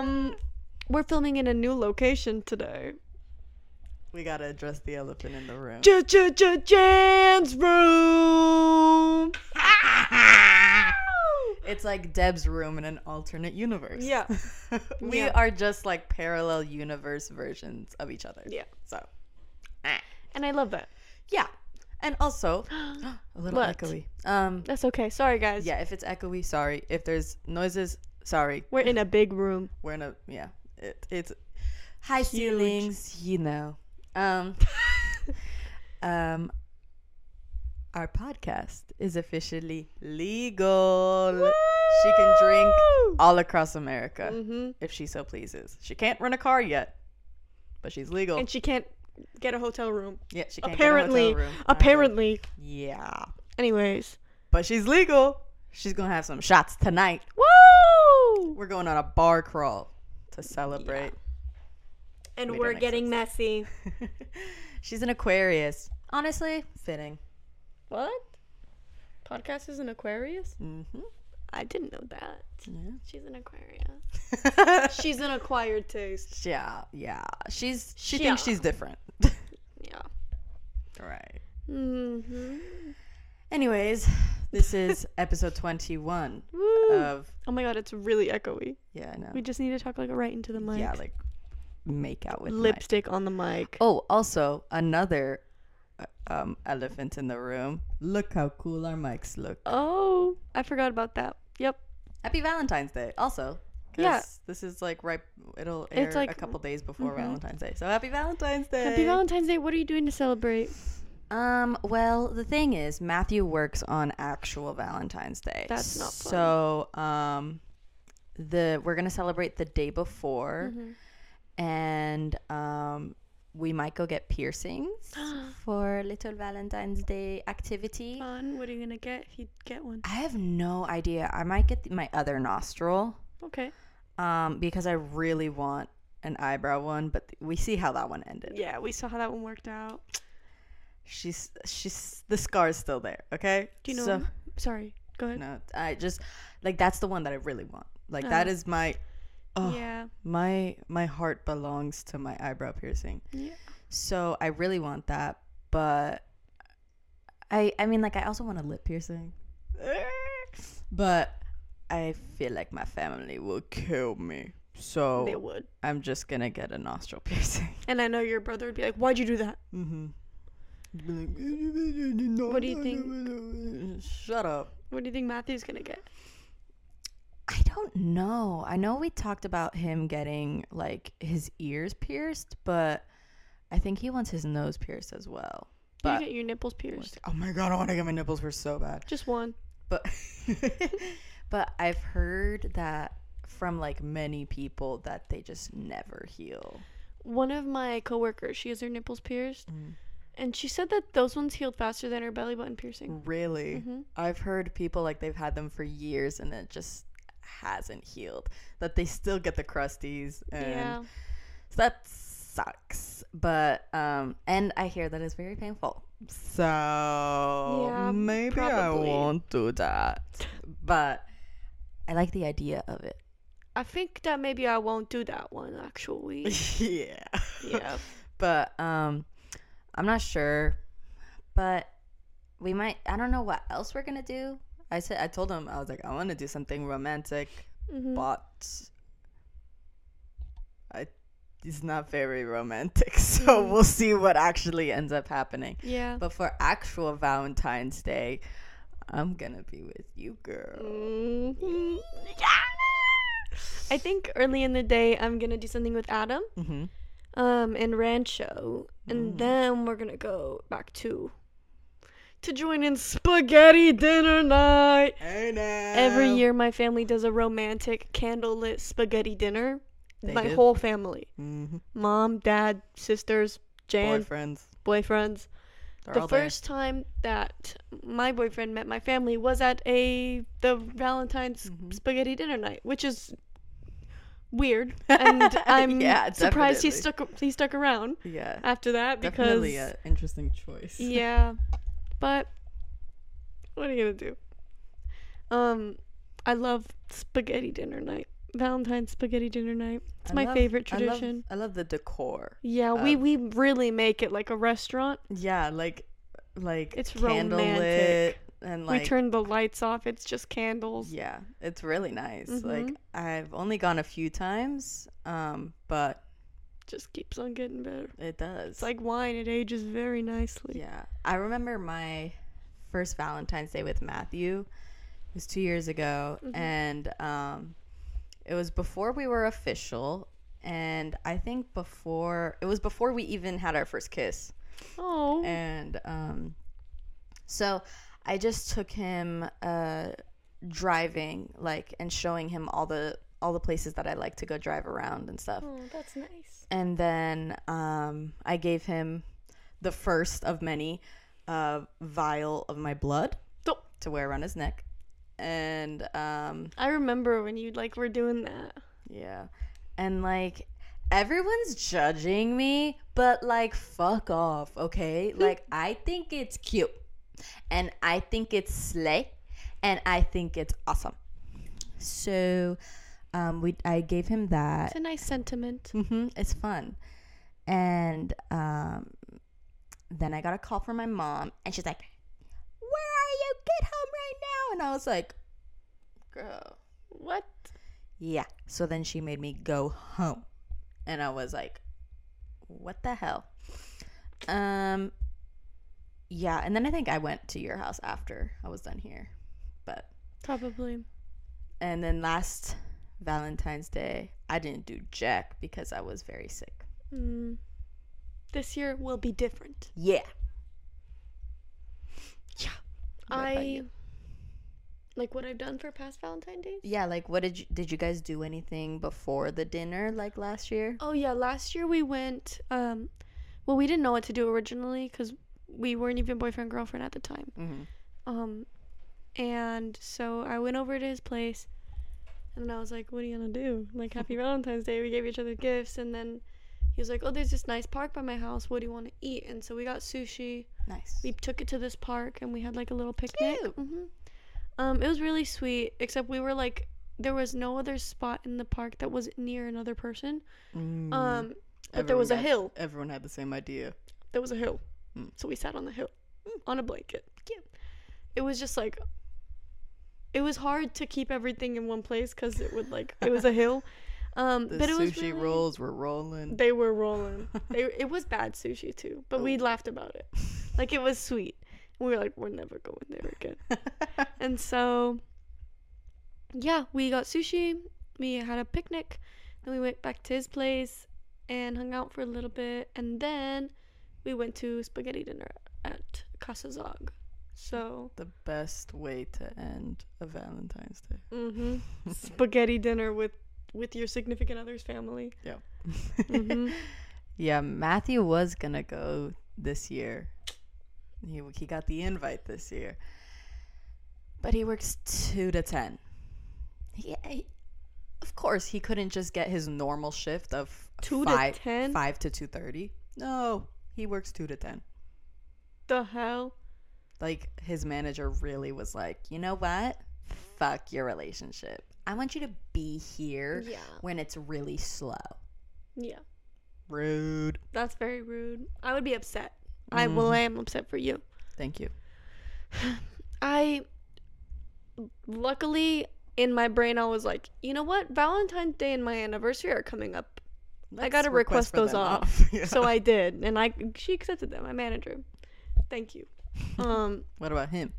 Um, we're filming in a new location today. We gotta address the elephant in the room. Jan's room. It's like Deb's room in an alternate universe. Yeah. we Yeah. are just like parallel universe versions of each other. Yeah. So, And I love that. yeah. And also, a little What? echoey. Um, That's okay. Sorry, guys. yeah, if it's echoey, sorry. If there's noises, sorry. We're in a big room. We're in a yeah. It, it's high ceilings, you know. Um, um, our podcast is officially legal. She can drink all across America Mm-hmm. if she so pleases. She can't rent a car yet, but she's legal. And she can't get a hotel room. yeah, she can't apparently. Get a hotel room. either. Apparently. Yeah, Anyways. but she's legal. She's gonna have some shots tonight. Woo! We're going on a bar crawl to celebrate. And Wait, we're getting sense. messy. She's an Aquarius. Honestly, fitting. What? Podcast is an Aquarius? Mm-hmm. I didn't know that. Yeah. She's an Aquarius. She's an acquired taste. yeah, yeah. She's she Yeah. thinks she's different. Yeah. right. Mm-hmm. Anyways, this is episode twenty-one Woo. of oh my god, it's really echoey. yeah, I know. We just need to talk like right into the mic. Yeah, like make out with the mic. lipstick on the mic. Oh, also another uh, um elephant in the room. Look how cool our mics look. Oh, I forgot about that. Yep. Happy Valentine's Day. Also, 'cause Yeah. This is like right. It'll air It's like- a couple days before Mhm. Valentine's Day. So happy Valentine's Day. Happy Valentine's Day. What are you doing to celebrate? Um, well, the thing is, Matthew works on actual Valentine's Day. That's not fun. So, um, the we're gonna celebrate the day before, Mm-hmm. and um, we might go get piercings for little Valentine's Day activity. Fun. What are you gonna get if you get one? I have no idea. I might get my other nostril, Okay. um, because I really want an eyebrow one, but we see how that one ended. Yeah, we saw how that one worked out. She's she's the scar's still there. Okay. Do you know? So, him? Sorry. Go ahead. No, I just like that's the one that I really want. Like that Uh-huh. my oh Yeah. my my heart belongs to my eyebrow piercing. Yeah. So I really want that, but I I mean like I also want a lip piercing. But I feel like my family will kill me. So they would. I'm just going to get a nostril piercing. And I know your brother would be like, "Why'd you do that?" Mm Mhm. What do you think? Shut up. What do you think Matthew's gonna get? I don't know. I know we talked about him getting like his ears pierced, but I think he wants his nose pierced as well. you But get your nipples pierced. oh my god, I want to get my nipples pierced so bad. Just one. But but I've heard that from like many people that they just never heal. One of my coworkers, she has her nipples pierced, Mm. And she said that those ones healed faster than her belly button piercing. Really? Mhm. I've heard people like they've had them for years and it just hasn't healed. That they still get the crusties and Yeah. So that sucks. But um and I hear that it's very painful. So Yeah, maybe probably. I won't do that. But I like the idea of it. I think that maybe I won't do that one actually. yeah. yeah. But um I'm not sure. But we might I don't know what else we're gonna do. I said I told him I was like, I wanna do something romantic, Mhm. but I it's not very romantic. So Mm. we'll see what actually ends up happening. Yeah. But for actual Valentine's Day, I'm gonna be with you, girl. Mhm. I think early in the day I'm gonna do something with Adam, Mm-hmm. Um, and Rancho, and Mm. then we're gonna go back to to join in spaghetti dinner night. Hey. Every year, my family does a romantic candlelit spaghetti dinner. They my do? whole family, Mm-hmm. mom, dad, sisters, Jan, Boyfriends. boyfriends. They're the all there. first time that my boyfriend met my family was at a the Valentine's Mhm. spaghetti dinner night, which is weird, and I'm Yeah, surprised he stuck he stuck around Yeah. after that because Definitely an interesting choice. yeah, but what are you gonna do? Um, I love spaghetti dinner night Valentine's spaghetti dinner night. It's I my love- favorite I love- tradition. I love, the decor. yeah, we we really make it like a restaurant. Yeah, like like It's candlelit romantic. And like we turn the lights off. It's just candles. yeah, it's really nice. Like Mhm. I've only gone a few times, um, but Just keeps on getting better. it does. It's like wine. It ages very nicely. Yeah. I remember my first Valentine's Day with Matthew. It was two years ago. Mhm. And um, it was before we were official. And I think before, it was before we even had our first kiss. Oh. And um, so I just took him uh, driving, like, and showing him all the all the places that I like to go drive around and stuff Oh, that's nice. and then um, I gave him the first of many uh, vial of my blood Oh. to wear around his neck, and um, I remember when you like were doing that. yeah, and like everyone's judging me, but like fuck off, okay? like I think it's cute, and I think it's slay, and I think it's awesome. So, um, we I gave him that. It's a nice sentiment. hmm It's fun. And um, then I got a call from my mom, and she's like, "Where are you? Get home right now!" And I was like, "Girl, What? yeah." So then she made me go home, and I was like, "What the hell?" Um, yeah. And then I think I went to your house after I was done here, but Probably. and then last Valentine's Day, I didn't do jack because I was very sick. Mm. This year will be different. Yeah. Yeah. What I like what I've done for past Valentine days. Yeah, like what did you did you guys do anything before the dinner like last year? Oh yeah, last year we went. Um, well, we didn't know what to do originally because we weren't even boyfriend girlfriend at the time. Mm-hmm. Um, and so I went over to his place, and I was like, "What are you gonna do? Like, Happy Valentine's Day." We gave each other gifts, and then he was like, "Oh, there's this nice park by my house. What do you want to eat?" And so we got sushi. Nice. We took it to this park, and we had like a little picnic. Cute. hmm Um, it was really sweet. Except we were like, there was no other spot in the park that was near another person. Mm. Um, but there was a Everyone hill. Everyone had the same idea. There was a hill. Mm. So we sat on the hill on a blanket. Cute. It was just like it was hard to keep everything in one place cuz it would like it was a hill. Um The but it was sushi really- rolls were rolling. They were rolling. they, it was bad sushi too, but we Oh. laughed about it. Like it was sweet. We were like we're never going there again. And so yeah, we got sushi. We had a picnic. Then we went back to his place and hung out for a little bit and then we went to spaghetti dinner at Casa Zog. So, the best way to end a Valentine's Day. Mm-hmm. spaghetti dinner with with your significant other's family. Mhm. Yeah, Matthew was gonna go this year. He he got the invite this year, but he works two to ten. He, he- of course, he couldn't just get his normal shift of 2 to five, 10? five to two thirty. No, he works two to ten. The hell? Like his manager really was like, you know what? Fuck your relationship. I want you to be here Yeah. when it's really slow. Yeah. Rude. That's very rude. I would be upset. I mm-hmm. well, I am upset for you. Thank you. I luckily in my brain I was like, you know what? Valentine's Day and my anniversary are coming up. I Let's gotta request for those them off. Yeah. So I did, and I she accepted them. My manager. Thank you. Um, What about him?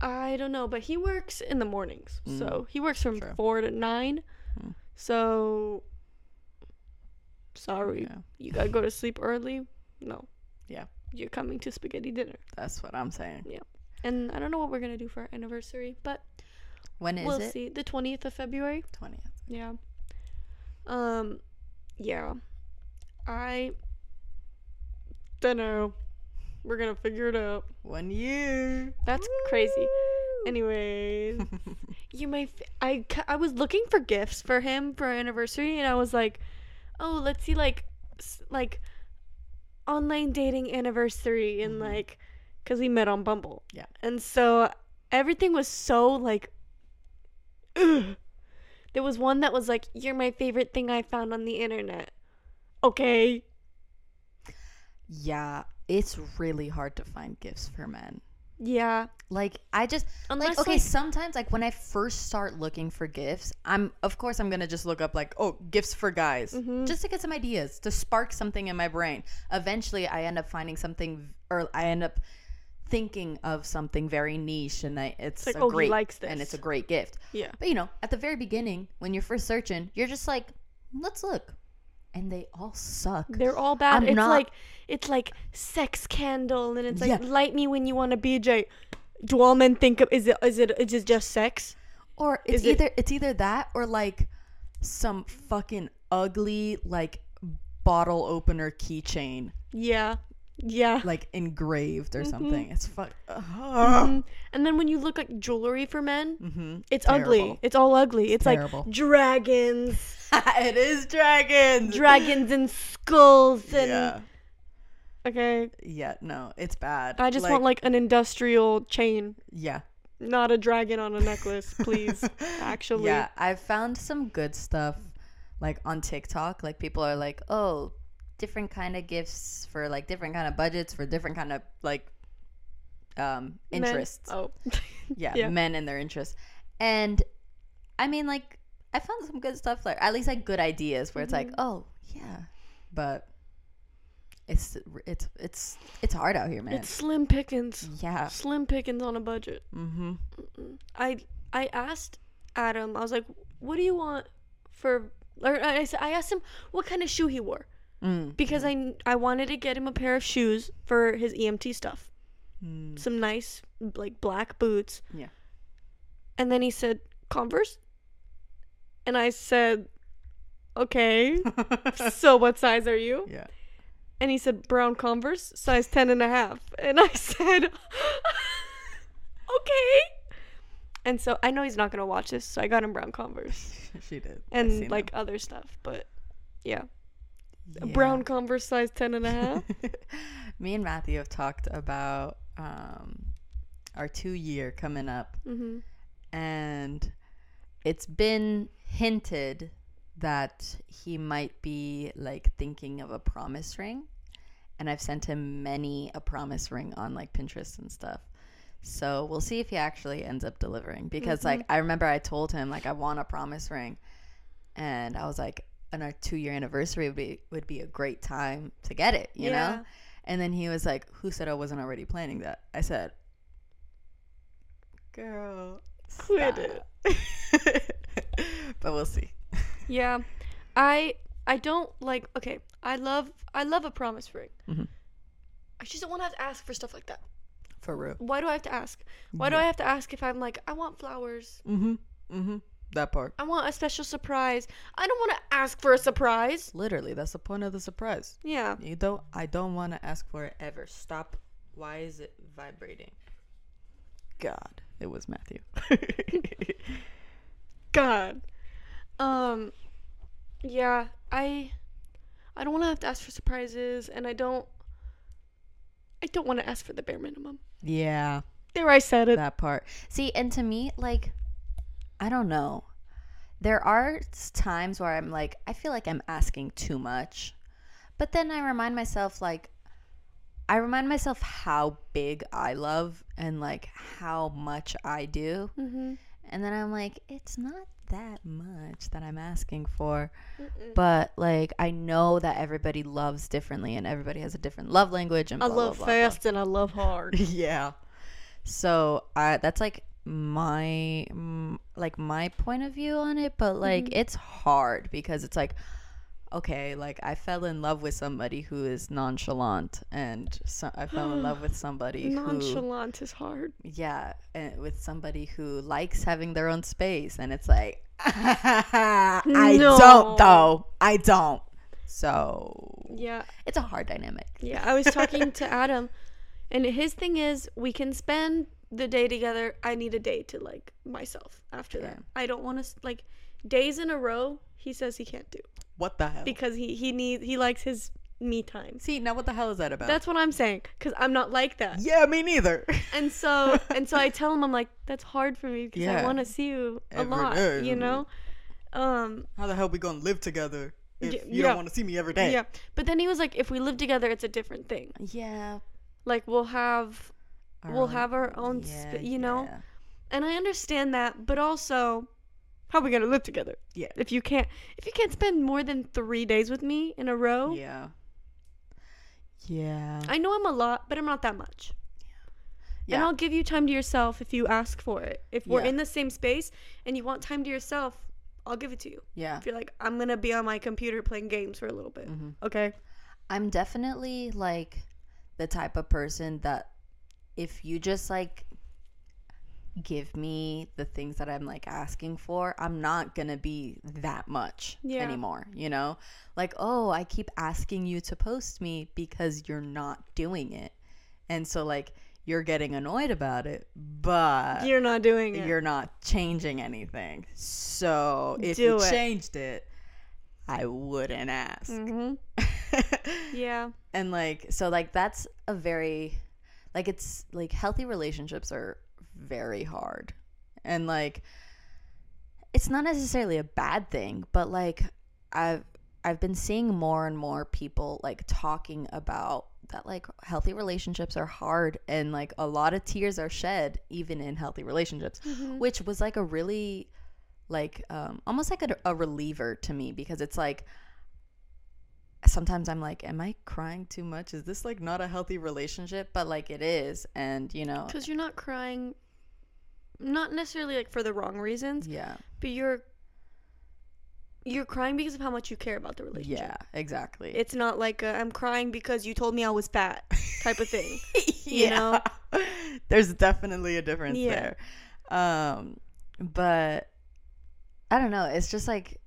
I don't know, but he works in the mornings, so he works from True. four to nine. Mm. So sorry, Yeah, you gotta go to sleep early. No. Yeah. You're coming to spaghetti dinner, that's what I'm saying. Yeah. And I don't know what we're gonna do for our anniversary, but When is we'll it? see. The twentieth of February. Twentieth. Yeah. Um, yeah. I don't know. We're gonna figure it out. One year. That's crazy. Anyways, you may. F- I I was looking for gifts for him for our anniversary, and I was like, oh, let's see, like, like, online dating anniversary, and Mhm. like, cause we met on Bumble. Yeah. And so everything was so like, ugh, There was one that was like, "You're my favorite thing I found on the internet." Okay. Yeah, it's really hard to find gifts for men. Yeah. Like I just Unless like okay, like, sometimes like when I first start looking for gifts, I'm of course I'm gonna just look up like oh gifts for guys, Mhm. just to get some ideas to spark something in my brain. Eventually, I end up finding something, or I end up thinking of something very niche, and I, it's, like, a oh, he great likes and it's a great gift. yeah. But you know, at the very beginning, when you're first searching, you're just like, let's look, and they all suck. They're all bad. I'm it's not- like it's like sex candle and it's like Yeah. light me when you want to BJ. Do all men think of is it is it is it just sex? Or it's Is it- either it's either that or like some fucking ugly like bottle opener keychain Yeah. Yeah. like engraved or Mhm. something. It's fuck. Mhm. And then when you look like jewelry for men, Mm-hmm. it's ugly. It's all ugly. It's Terrible. like dragons, it is dragons. dragons and skulls and yeah. okay. Yeah. No, it's bad. I just want like an industrial chain, yeah. not a dragon on a necklace, please. Actually. Yeah, I've found some good stuff like on TikTok. Like people are like, "Oh, different kind of gifts for like different kind of budgets for different kind of like um Men- interests." Oh. Yeah, Yeah. men and their interests. And I mean like I found some good stuff like at least like good ideas where it's like, Mhm. "Oh, yeah." But it's it's it's it's hard out here, man. It's slim pickings. yeah. Slim pickings on a budget. Mhm. Mm-mm. I I asked Adam. I was like, "What do you want for?" Or I, I asked him what kind of shoe he wore Mm. because I I wanted to get him a pair of shoes for his EMT stuff. Mm. Some nice like black boots. Yeah. And then he said Converse, and I said, "Okay." so what size are you? yeah. And he said brown Converse, size 10 and a half. And I said, okay. And so I know he's not going to watch this, so I got him brown Converse she did. And like other stuff. But yeah, them. brown Converse, size 10 and a half. Me and Matthew have talked about um, our two year coming up, hmm and it's been hinted that he might be like thinking of a promise ring. And I've sent him many a promise ring on like Pinterest and stuff. So we'll see if he actually ends up delivering. Because like I remember I told him like I want a promise ring, and I was like, on our two year anniversary would be would be a great time to get it, you Yeah. know. And then he was like, "Who said I wasn't already planning that?" I said, "Girl, Quit it." but we'll see. Yeah. I I don't like okay, I love I love a promise ring. Mhm. I just don't want to have to ask for stuff like that. For real. Why do I have to ask? Why do I have to ask if I'm like I want flowers? Mm-hmm. Mm-hmm. That part. I want a special surprise. I don't want to ask for a surprise. Literally, that's the point of the surprise. Yeah. You don't. I don't want to ask for it ever. Stop. Why is it vibrating? God, it was Matthew. God. Um yeah, I I don't want to have to ask for surprises and I don't I don't want to ask for the bare minimum. yeah. There I said it. that part. See, and to me, like, I don't know. There are times where I'm like, I feel like I'm asking too much. But then I remind myself, like, I remind myself how big I love and, like, how much I do. Mm-hmm. And then I'm like, it's not that much that I'm asking for. But, like, I know that everybody loves differently and everybody has a different love language. And I blah, love blah, blah. fast and I love hard. yeah so i that's like my like my point of view on it but like Mhm. it's hard because it's like okay like i fell in love with somebody who is nonchalant and so i fell in love with somebody Nonchalant is hard. yeah and with somebody who likes having their own space and it's like i No. don't though i don't so Yeah. it's a hard dynamic Yeah, I was talking to Adam and his thing is we can spend the day together. I need a day to like myself after that. I don't want to like days in a row. He says he can't do what the hell because he he needs he likes his me time. see now what the hell is that about That's what I'm saying cuz I'm not like that. Yeah, me neither. And so and so I tell him I'm like that's hard for me because I want to see you a Every lot, day. you know? Um, How the hell we gonna live together if Y- you yeah. don't want to see me every day? yeah. But then he was like, if we live together, it's a different thing. Yeah. Like we'll have, our we'll own- have our own, yeah, sp- you know. yeah. And I understand that, but also, how are we gonna live together? Yeah. If you can't, if you can't spend more than three days with me in a row, Yeah. Yeah. I know I'm a lot, but I'm not that much. Yeah. And I'll give you time to yourself if you ask for it. If we're Yeah. in the same space and you want time to yourself, I'll give it to you. Yeah. If you're like, I'm gonna be on my computer playing games for a little bit, Mhm. okay? I'm definitely like the type of person that if you just like give me the things that I'm like asking for, I'm not going to be that much Yeah. anymore, you know? Like, "Oh, I keep asking you to post me because you're not doing it." And so like you're getting annoyed about it, but You're not doing it. you're not changing anything. So if Do you it. changed it, I wouldn't ask. hmm Yeah. and like so like that's a very like it's like healthy relationships are very hard and like it's not necessarily a bad thing but like i've i've been seeing more and more people like talking about that like healthy relationships are hard and like a lot of tears are shed even in healthy relationships Mm-hmm. which was like a really like um almost like a, a reliever to me because it's like sometimes i'm like am i crying too much is this like not a healthy relationship but like it is and you know Because you're not crying, not necessarily like for the wrong reasons, yeah but you're you're crying because of how much you care about the relationship. yeah exactly It's not like i I'm crying because you told me I was fat type of thing. you know? there's definitely a difference Yeah. there um but i don't know it's just like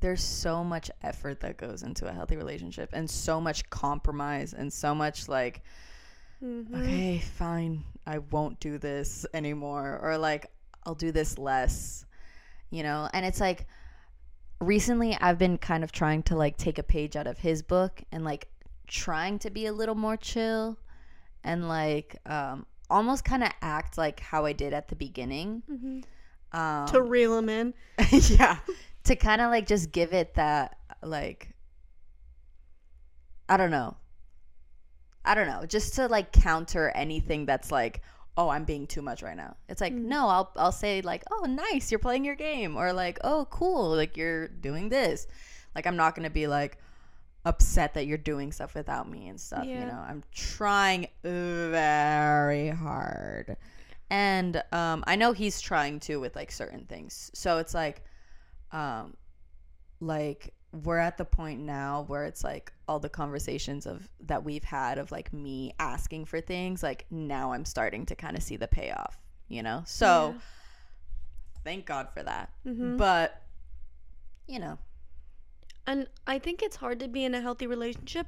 there's so much effort that goes into a healthy relationship and so much compromise and so much like Mhm. okay fine i won't do this anymore or like i'll do this less you know and it's like recently i've been kind of trying to like take a page out of his book and like trying to be a little more chill and like um almost kind of act like how i did at the beginning Mhm. um to reel him in. yeah to kind of like just give it that like i don't know. I don't know. Just to like counter anything that's like oh i'm being too much right now. It's like Mm. no i'll i'll say like oh nice you're playing your game. Or like oh cool like you're doing this. Like i'm not gonna be like upset that you're doing stuff without me and stuff you know? I'm trying very hard. And um i know he's trying to with like certain things. So it's like um like we're at the point now where it's like all the conversations of that we've had of like me asking for things like now i'm starting to kind of see the payoff you know? So thank god for that. Mhm. but you know. And I think it's hard to be in a healthy relationship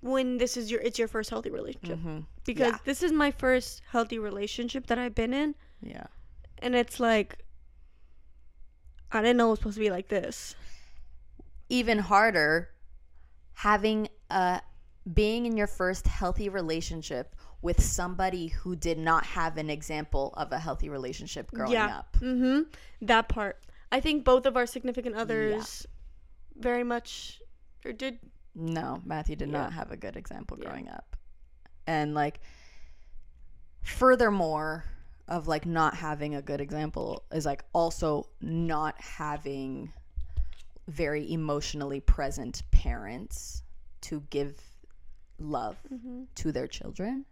when this is your it's your first healthy relationship. Mhm, because Yeah. this is my first healthy relationship that I've been in. Yeah. And it's like I didn't know it was supposed to be like this. even harder having a being in your first healthy relationship with somebody who did not have an example of a healthy relationship growing yeah. up Mhm. That part. I think both of our significant others very much or did No, Matthew did Yeah. not have a good example Yeah. growing up. And like furthermore of like not having a good example is like also not having very emotionally present parents to give love Mhm. to their children.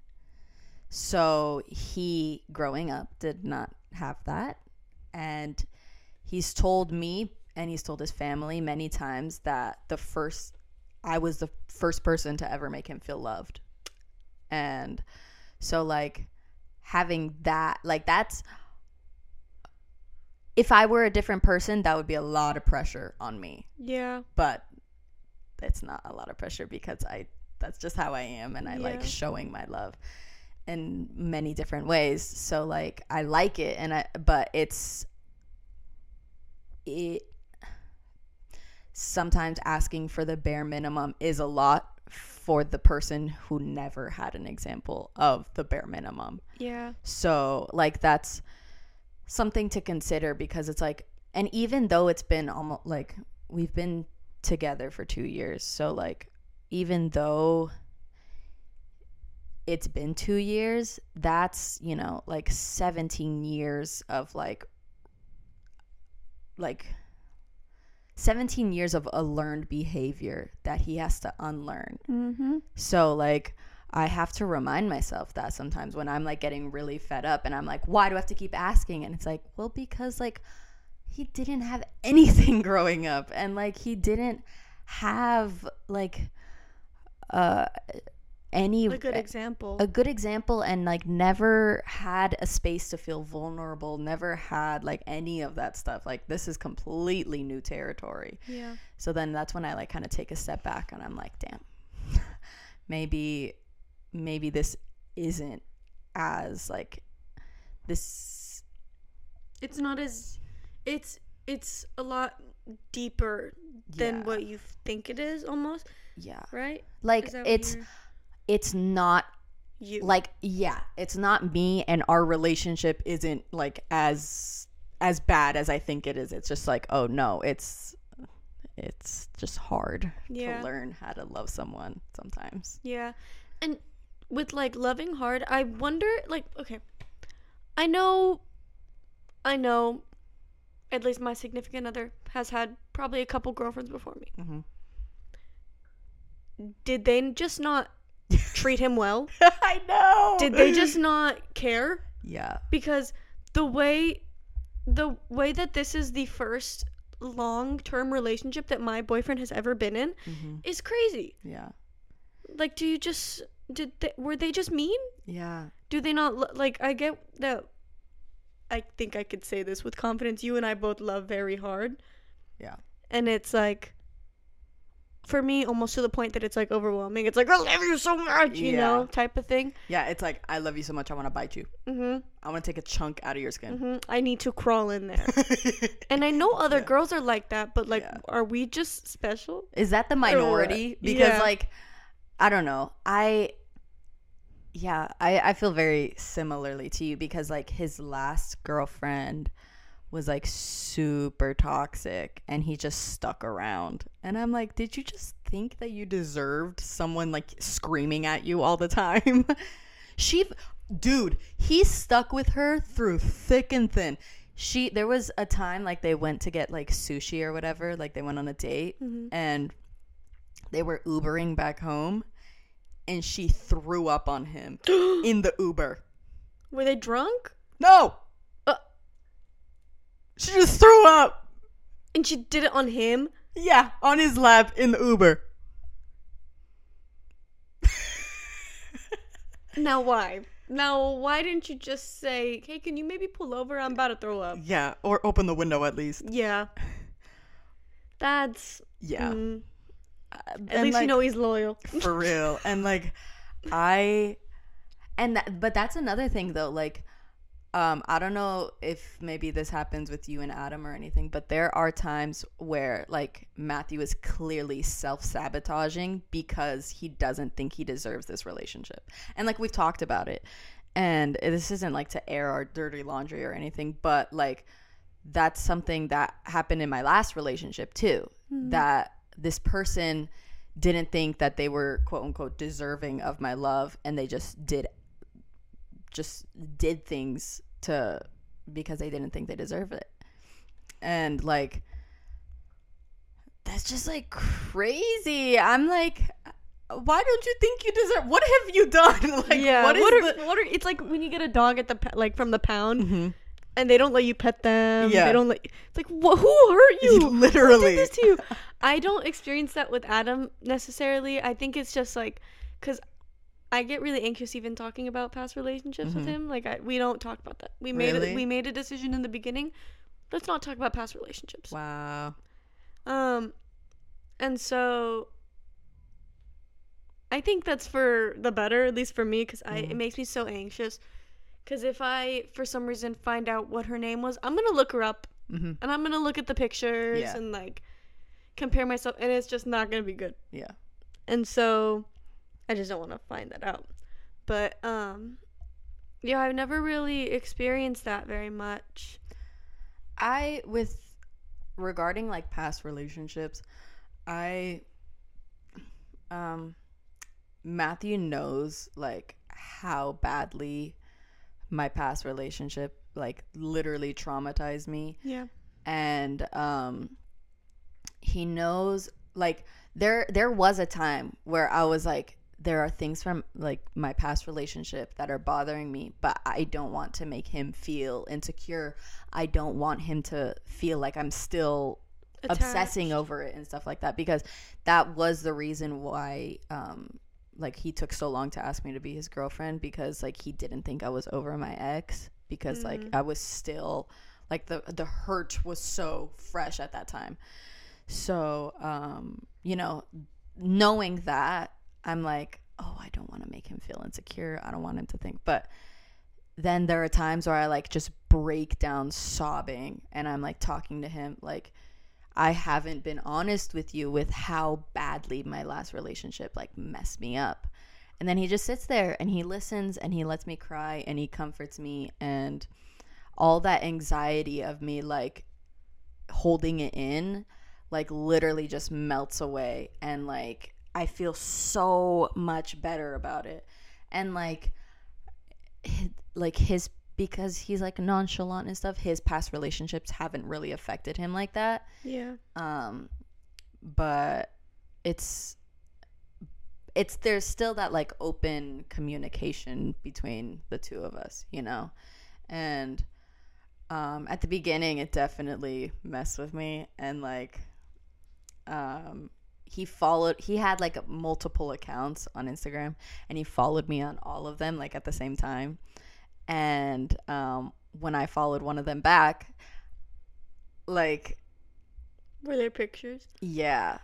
So he growing up did not have that and he's told me and he's told his family many times that the first I was the first person to ever make him feel loved. And so like having that like that's if I were a different person that would be a lot of pressure on me. Yeah. But it's not a lot of pressure because I that's just how I am and I like showing my love in many different ways. So like I like it and I but it's it sometimes asking for the bare minimum is a lot for the person who never had an example of the bare minimum. Yeah. So, like, that's something to consider because it's like and even though it's been almost like we've been together for 2 years so like even though it's been 2 years that's you know like 17 years of like like 17 years of a learned behavior that he has to unlearn Mm-hmm. so like I have to remind myself that sometimes when I'm like getting really fed up and I'm like, why do I have to keep asking? And it's like, well, because like he didn't have anything growing up and like he didn't have like uh any A good example. a good example and like never had a space to feel vulnerable, never had like any of that stuff. Like this is completely new territory. yeah. So then that's when I like kind of take a step back and I'm like, damn, maybe, maybe this isn't as like this. It's not as it's it's a lot deeper than Yeah. what you think it is almost, Yeah. right? Like Is that what it's, it's not you. like, yeah, it's not me and our relationship isn't like as, as bad as I think it is. It's just like, oh no, it's, it's just hard Yeah. to learn how to love someone sometimes. Yeah. And with like loving hard, I wonder like okay. I know I know at least my significant other has had probably a couple girlfriends before me. hmm Did they just not treat him well? I know. Did they just not care? Yeah. Because the way the way that this is the first long-term relationship that my boyfriend has ever been in hmm is crazy. Yeah. Like do you just did they, were they just mean? Yeah. do they not like i get that i think i could say this with confidence you and i both love very hard Yeah. and it's like for me almost to the point that it's like overwhelming it's like i love you so much you know type of thing Yeah, it's like I love you so much I want to bite you. hmm I want to take a chunk out of your skin. hmm i need to crawl in there and i know other Yeah. girls are like that but like Yeah. are we just special Is that the minority? Because Yeah. like I don't know. I yeah, I I feel very similarly to you because like his last girlfriend was like super toxic and he just stuck around. And I'm like, did you just think that you deserved someone like screaming at you all the time? she dude, he stuck with her through thick and thin. She there was a time like they went to get like sushi or whatever, like they went on a date Mhm. and they were Ubering back home and she threw up on him in the Uber. were they drunk No. She just threw up. and she did it on him Yeah, on his lap in the Uber. now why now why didn't you just say hey can you maybe pull over i'm about to throw up Yeah, or open the window at least. Yeah. That's Yeah. mm, Uh, at and, least you know he's loyal. for real and like i and that, but that's another thing though like um i don't know if maybe this happens with you and adam or anything but there are times where like matthew is clearly self-sabotaging because he doesn't think he deserves this relationship. And like we've talked about it. And this isn't like to air our dirty laundry or anything but like that's something that happened in my last relationship too that this person didn't think that they were quote unquote deserving of my love and they just did just did things to because they didn't think they deserved it and like that's just like crazy i'm like why don't you think you deserve what have you done like yeah. what is What, are the what are it's like when you get a dog at the like from the pound Mhm. and they don't let you pet them. Yeah. They don't let. It's like wh- who hurt you? Who Literally. did this to you? I don't experience that with Adam necessarily. I think it's just like because. I get really anxious even talking about past relationships with Mhm. him. Like I, we don't talk about that. We made Really? a, we made a decision in the beginning. Let's not talk about past relationships. wow Um, and so I think that's for the better, at least for me, because I it Mhm. makes me so anxious. Because if I, for some reason, find out what her name was, I'm gonna look her up hmm and I'm gonna look at the pictures Yeah. and like compare myself, and it's just not gonna be good. yeah And so I just don't want to find that out. But um, yeah, I've never really experienced that very much. I with regarding like past relationships, I um Matthew knows like how badly my past relationship like literally traumatized me Yeah. and um he knows like there there was a time where I was like there are things from like my past relationship that are bothering me but I don't want to make him feel insecure. I don't want him to feel like I'm still obsessing over it and stuff like that because that was the reason why um like he took so long to ask me to be his girlfriend because like he didn't think I was over my ex because like Mhm. I was still like the the hurt was so fresh at that time. So, um, you know, knowing that, I'm like, oh, I don't want to make him feel insecure. I don't want him to think. But then there are times where I like just break down sobbing and I'm like talking to him like I haven't been honest with you with how badly my last relationship like messed me up. And then he just sits there and he listens and he lets me cry and he comforts me and all that anxiety of me like holding it in like literally just melts away and like I feel so much better about it. And like like his because he's like nonchalant and stuff, his past relationships haven't really affected him like that. Yeah. Um but it's it's there's still that like open communication between the two of us, you know. And um at the beginning it definitely messed with me and like um he followed he had like multiple accounts on Instagram and he followed me on all of them like at the same time. And um when I followed one of them back like Were there pictures? yeah.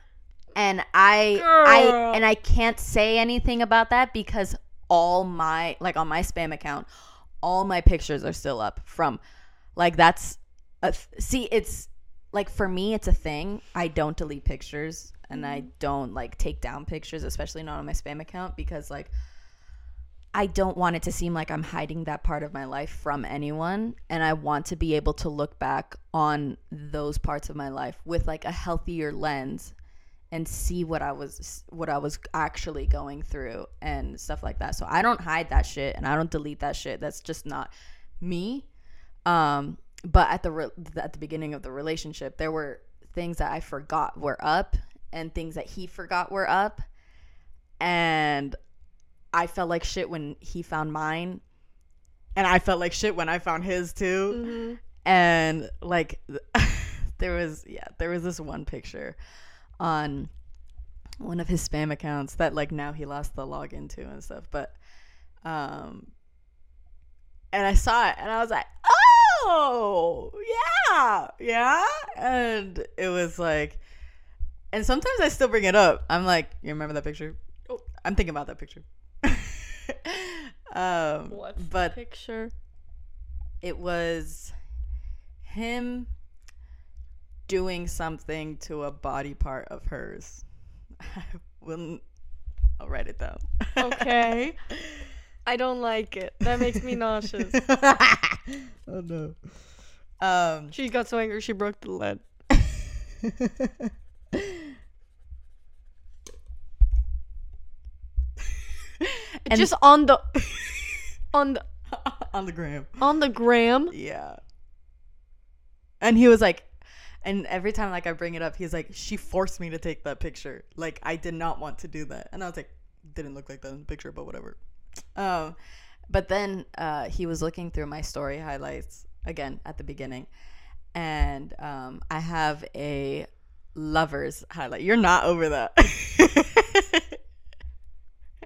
And I I and I can't say anything about that because all my like on my spam account all my pictures are still up from like that's a th- see it's like for me it's a thing. I don't delete pictures and i don't like take down pictures especially not on my spam account because like i don't want it to seem like i'm hiding that part of my life from anyone and i want to be able to look back on those parts of my life with like a healthier lens and see what I was what I was actually going through and stuff like that. So I don't hide that shit and I don't delete that shit. That's just not me. Um but at the re- at the beginning of the relationship, there were things that I forgot were up and things that he forgot were up. And I felt like shit when he found mine. And I felt like shit when I found his too Mm-hmm. and like there was yeah there was this one picture on one of his spam accounts that like now he lost the login to and stuff but um and i saw it and i was like oh yeah yeah and it was like and sometimes i still bring it up i'm like you remember that picture Oh. i'm thinking about that picture um What's but picture? it was him doing something to a body part of hers. I won't I'll write it down. Okay. I don't like it. That makes me nauseous. oh no. Um. She got so angry she broke the lead. And- Just on the on the on the gram. on the gram. Yeah. And he was like, and every time like I bring it up, he's like, she forced me to take that picture. Like I did not want to do that. And I was like, didn't look like that in the picture, but whatever. Um, but then uh, he was looking through my story highlights again at the beginning, and um, I have a lovers highlight. You're not over that.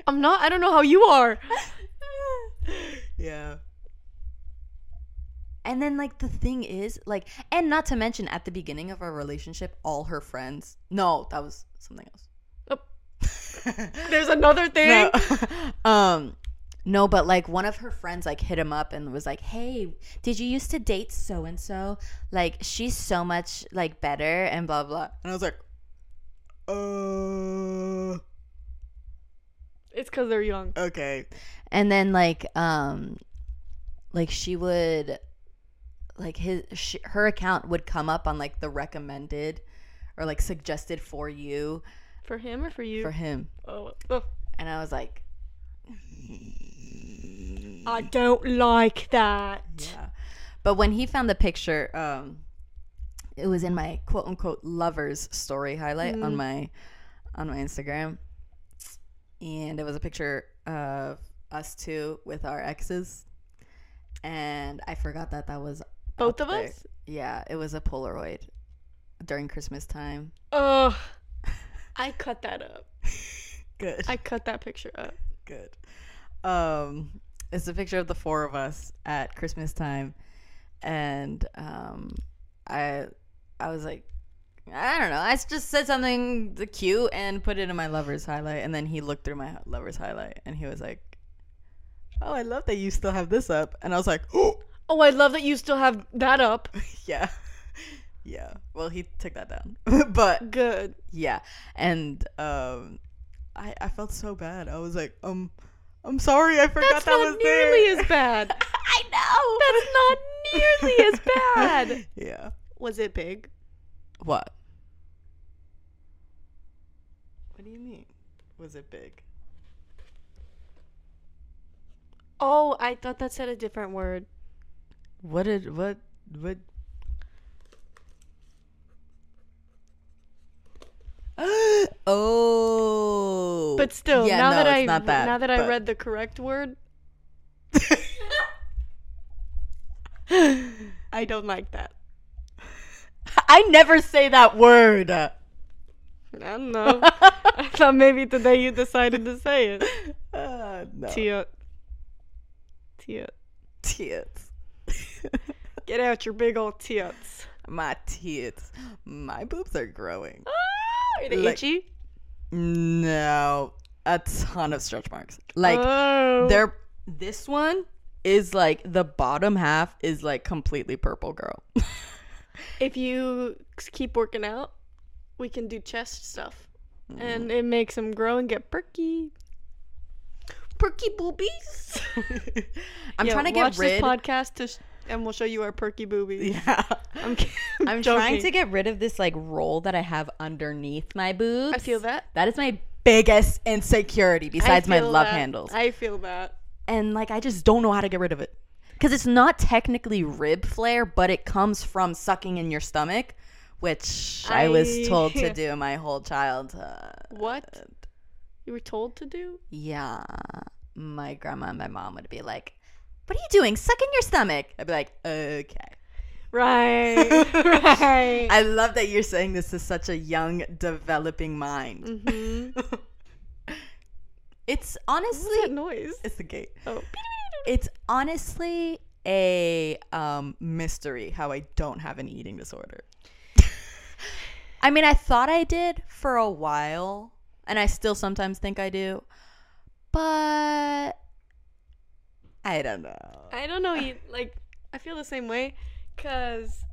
I'm not. I don't know how you are. yeah. And then like the thing is like and not to mention at the beginning of our relationship all her friends. No, that was something else. There's another thing. no. um no, but like one of her friends like hit him up and was like, "Hey, did you used to date so and so? Like she's so much like better and blah blah." And I was like, "Uh, It's because they're young. okay." And then like um like she would like his sh- her account would come up on like the recommended or like suggested for you For him or for you? for him. oh, oh. And I was like, I don't like that. yeah. But when he found the picture, um, it was in my quote unquote lovers story highlight on my on my Instagram, and it was a picture of us two with our exes, and I forgot that that was Both of there. us? Yeah, it was a Polaroid during Christmas time. Oh, I cut that up. Good. I cut that picture up. good. Um, it's a picture of the four of us at Christmas time, and um, I, I was like, I don't know. I just said something cute and put it in my lover's highlight, and then he looked through my lover's highlight, and he was like, "Oh, I love that you still have this up," and I was like, "Oh, Oh, I love that you still have that up. yeah." Yeah. Well, he took that down. but Good. yeah. And um I I felt so bad. I was like, um I'm sorry, I forgot That's that not was nearly there. as bad. I know. That's not nearly as bad. Yeah. Was it big? What? What do you mean? Was it big? Oh, I thought that said a different word. What did what what Oh. But still, Yeah, now no, that I not that, now that I read the correct word, I don't like that. I never say that word. I don't know. I thought maybe today you decided to say it. Uh, no. Tia. Tits. Get out your big old tits. My tits. My boobs are growing. Ah, are they Like- itchy? No. A ton of stretch marks. Like oh. they're this one is like the bottom half is like completely purple girl. if you keep working out, we can do chest stuff. Mm. And it makes them grow and get perky. Perky boobies. I'm Yeah, trying to watch get rid this podcast to sh- and we'll show you our perky boobies. Yeah. I'm, ki- I'm, I'm trying to get rid of this like roll that I have underneath my boobs. I feel that. That is my biggest insecurity besides my love that. handles. I feel that. and like I just don't know how to get rid of it. Cuz it's not technically rib flare, but it comes from sucking in your stomach, which I, was told to do my whole childhood. What? You were told to do? Yeah. My grandma and my mom would be like, "What are you doing? Suck in your stomach." I'd be like, "Okay." Right. right. I love that you're saying this is such a young developing mind. mm-hmm. It's What's honestly that noise? it's the gate. Oh. It's honestly a um, mystery how I don't have an eating disorder. I mean, I thought I did for a while, and I still sometimes think I do, but I don't know. I don't know. You, like, I feel the same way because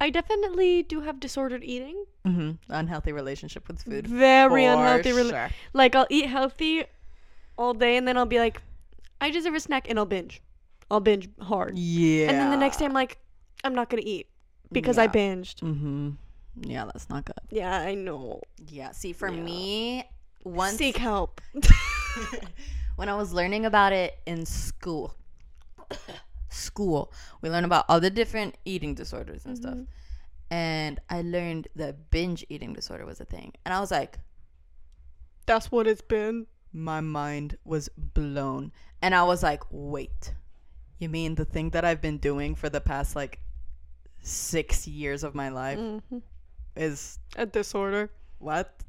I definitely do have disordered eating. hmm Unhealthy relationship with food. Very unhealthy. sure. Like, I'll eat healthy all day and then I'll be like, I deserve a snack and I'll binge. I'll binge hard. Yeah. And then the next day I'm like, I'm not going to eat because I binged. Mm-hmm. Yeah, that's not good. Yeah, I know. Yeah. See, for Yeah. me, once Seek help. when I was learning about it in school, school, we learn about all the different eating disorders and stuff. And I learned that binge eating disorder was a thing. And I was like, That's what it's been. my mind was blown. And I was like, wait, you mean the thing that I've been doing for the past like six years of my life hmm is A disorder. what?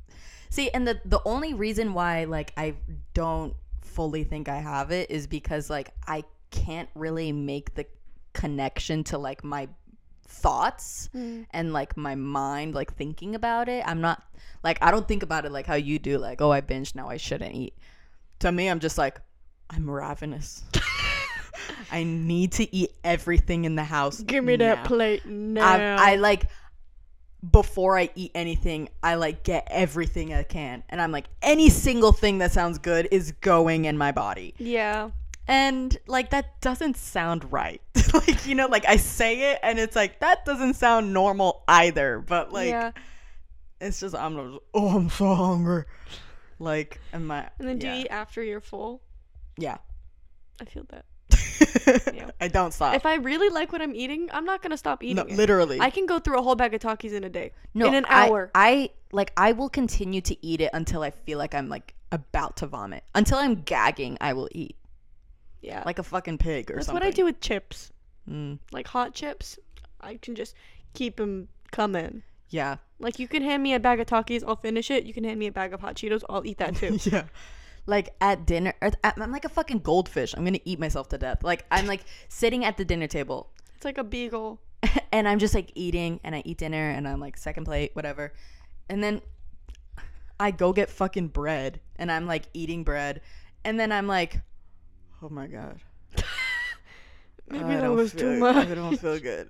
See, and the the only reason why like I don't fully think I have it is because like I can't really make the connection to like my thoughts and like my mind like thinking about it. I'm not like I don't think about it like how you do like oh I binge now I shouldn't eat. To me I'm just like I'm ravenous. I need to eat everything in the house. Give me that plate now. I, I like before I eat anything, I like get everything I can, and I'm like any single thing that sounds good is going in my body. yeah. And like that doesn't sound right. like, you know, like I say it and it's like that doesn't sound normal either. But like yeah. it's just I'm just, oh I'm so hungry. Like am I And then do yeah. you eat after you're full? Yeah. I feel that. Yeah. I don't stop. If I really like what I'm eating, I'm not gonna stop eating no, it. literally. I can go through a whole bag of Takis in a day. no, in an I- hour. I, like I will continue to eat it until I feel like I'm like about to vomit. Until I'm gagging, I will eat. Yeah. Like a fucking pig or That's something. That's what I do with chips. Mm, Like hot chips. I can just keep them coming. yeah. Like you can hand me a bag of Takis, I'll finish it. You can hand me a bag of hot Cheetos, I'll eat that too. yeah. Like at dinner, I'm like a fucking goldfish. I'm gonna eat myself to death. Like I'm like sitting at the dinner table, it's like a beagle. and I'm just like eating, and I eat dinner, and I'm like second plate, whatever, and then I go get fucking bread, and I'm like eating bread, and then I'm like, oh my god, Maybe I that was too much. I don't feel good.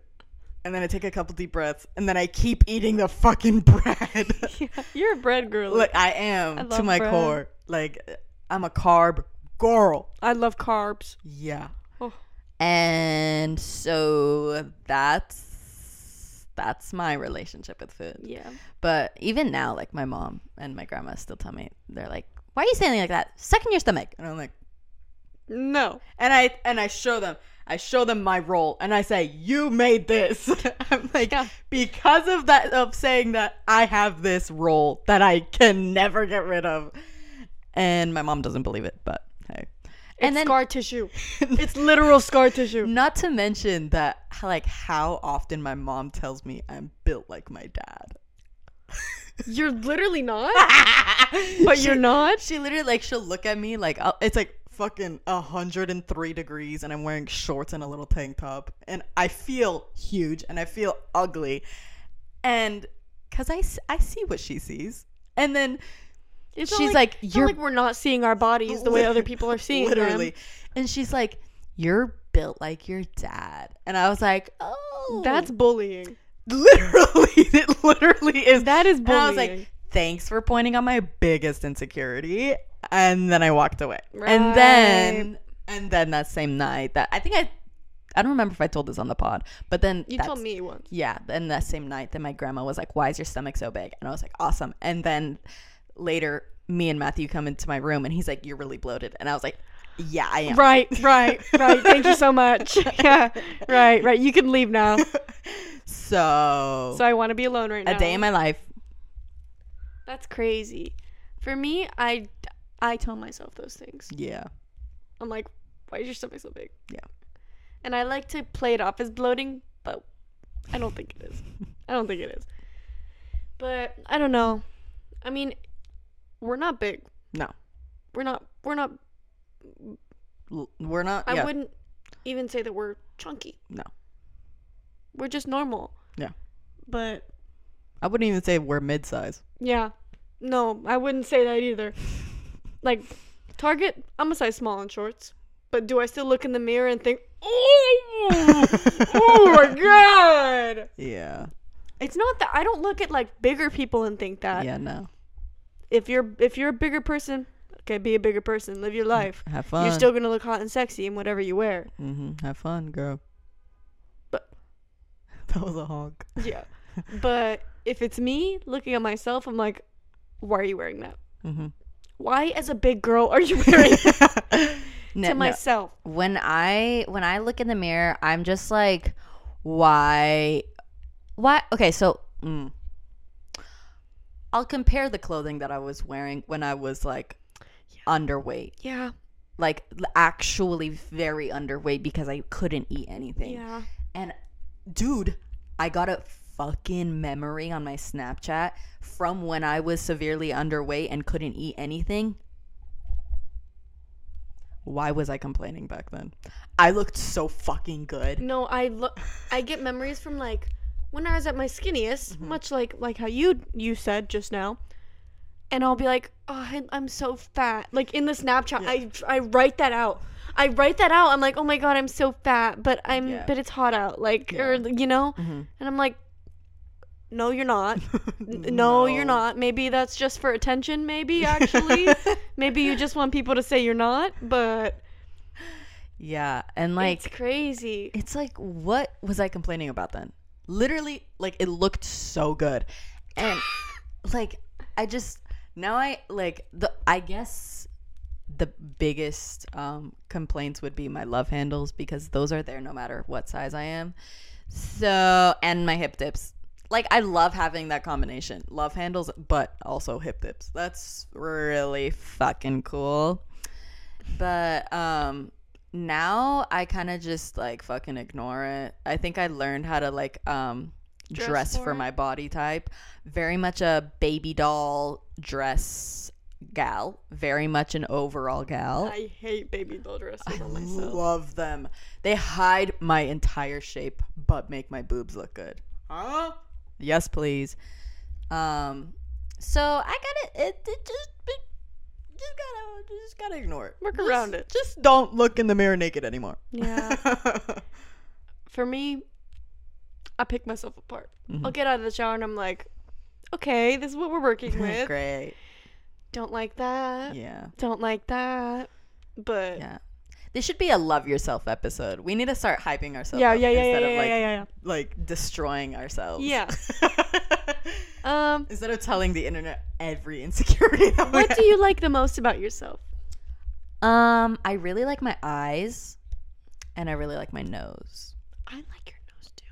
And then I take a couple deep breaths, and then I keep eating the fucking bread. Yeah, You're a bread girl. like I am I to my bread. core. Like I'm a carb girl. I love carbs. Yeah. Oh. And so that's that's my relationship with food. Yeah. But even now, like my mom and my grandma still tell me they're like, "Why are you saying like that? Suck in your stomach." And I'm like, No. and I and I show them. I show them my roll and I say, "You made this." I'm like, Yeah. because of that of saying that I have this role that I can never get rid of. And my mom doesn't believe it, but hey. It's scar tissue. it's literal scar tissue. Not to mention that like how often my mom tells me I'm built like my dad. You're literally not. But you're not? She literally like she'll look at me like I'll, it's like fucking 103 degrees and I'm wearing shorts and a little tank top and I feel huge and I feel ugly. And cuz I I see what she sees. And then It's she's like, it's "You're like we're not seeing our bodies the way other people are seeing literally. them. And she's like, "You're built like your dad." And I was like, "Oh." That's bullying. literally it literally is That is and bullying. I was like, thanks for pointing out my biggest insecurity. And then I walked away. And then and then that same night that I think I I don't remember if I told this on the pod, but then you told me once. Yeah, then that same night then my grandma was like, Why is your stomach so big? And I was like, Awesome. And then later me and Matthew come into my room and he's like, You're really bloated. And I was like, Yeah, I am. Right, right, right. Thank you so much. yeah, right, right. You can leave now. So, So I want to be alone right now. a day in my life. That's crazy. For me, I I tell myself those things. Yeah. I'm like, why is your stomach so big? Yeah. And I like to play it off as bloating, but I don't think it is. I don't think it is. But I don't know. I mean, we're not big. No. We're not. We're not. We're not I yeah. wouldn't even say that we're chunky. No. We're just normal. Yeah. But I wouldn't even say we're mid size. yeah, no, I wouldn't say that either. Like Target, I'm a size small in shorts. But do I still look in the mirror and think, oh, oh my god? Yeah. It's not that I don't look at like bigger people and think that. yeah, no. If you're if you're a bigger person, okay, be a bigger person, live your life. Have fun. You're still gonna look hot and sexy in whatever you wear. mm-hmm. Have fun, girl. But- that was a honk. Yeah. but if it's me looking at myself, I'm like, why are you wearing that? Mm-hmm. Why, as a big girl, are you wearing that no, to no. myself? When I when I look in the mirror, I'm just like, why, why? Okay, so mm, I'll compare the clothing that I was wearing when I was like underweight, Yeah. like actually very underweight because I couldn't eat anything. Yeah. And dude, I got a fucking memory on my Snapchat from when I was severely underweight and couldn't eat anything. Why was I complaining back then? I looked so fucking good. No, I look. I get memories from like when I was at my skinniest, mm-hmm. much like like how you you said just now. And I'll be like, oh, I- I'm so fat. Like in the Snapchat, I I write that out. I write that out. I'm like, oh my god, I'm so fat, but I'm Yeah. but it's hot out. Like or you know, mm-hmm. and I'm like, no, you're not. N- no, you're not. Maybe that's just for attention. Maybe actually, maybe you just want people to say you're not. But Yeah, and like it's crazy. it's like what was I complaining about then? Literally, like it looked so good, and like I just now I like the I guess the biggest um complaints would be my love handles because those are there no matter what size I am. So and my hip dips. Like I love having that combination. Love handles but also hip dips. That's really fucking cool. But um now I kind of just like fucking ignore it. I think I learned how to like um Dress dress, for for my body type. Very much a baby doll dress gal. Very much an overall gal. I hate baby doll dresses I on myself. love them. They hide my entire shape, but make my boobs look good. Huh? Yes, please. Um, so I gotta it, it just it, just gotta just gotta ignore it. Work Just- around it. Just don't look in the mirror naked anymore. Yeah. For me, I pick myself apart. Mhm. I'll get out of the shower and I'm like, okay, this is what we're working with. Great. Don't like that. Yeah. Don't like that. But Yeah. This should be a love yourself episode. We need to start hyping ourselves yeah, up yeah, yeah, yeah, instead yeah, of like yeah, yeah, like destroying ourselves. Yeah. yeah. Um, Instead of telling the internet every insecurity what do you like the most about yourself? Um, I really like my eyes, and I really like my nose. I like your nose too.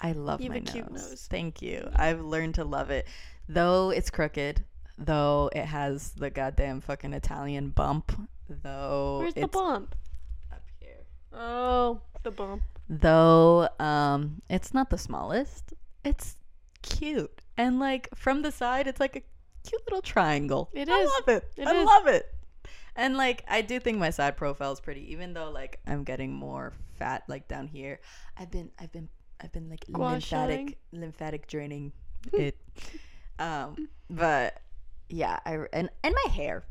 I love You my nose. cute nose. Thank you. I've learned to love it, though it's crooked. Though it has the goddamn fucking Italian bump. Though Where's the bump? Oh, the bump. Though um, it's not the smallest. It's cute, and like from the side, it's like a cute little triangle. It I is. love it. It I is. love it. And like I do think my side profile is pretty, even though like I'm getting more fat like down here. I've been I've been I've been like lymphatic lymphatic draining it. Um, but yeah, I and and my hair.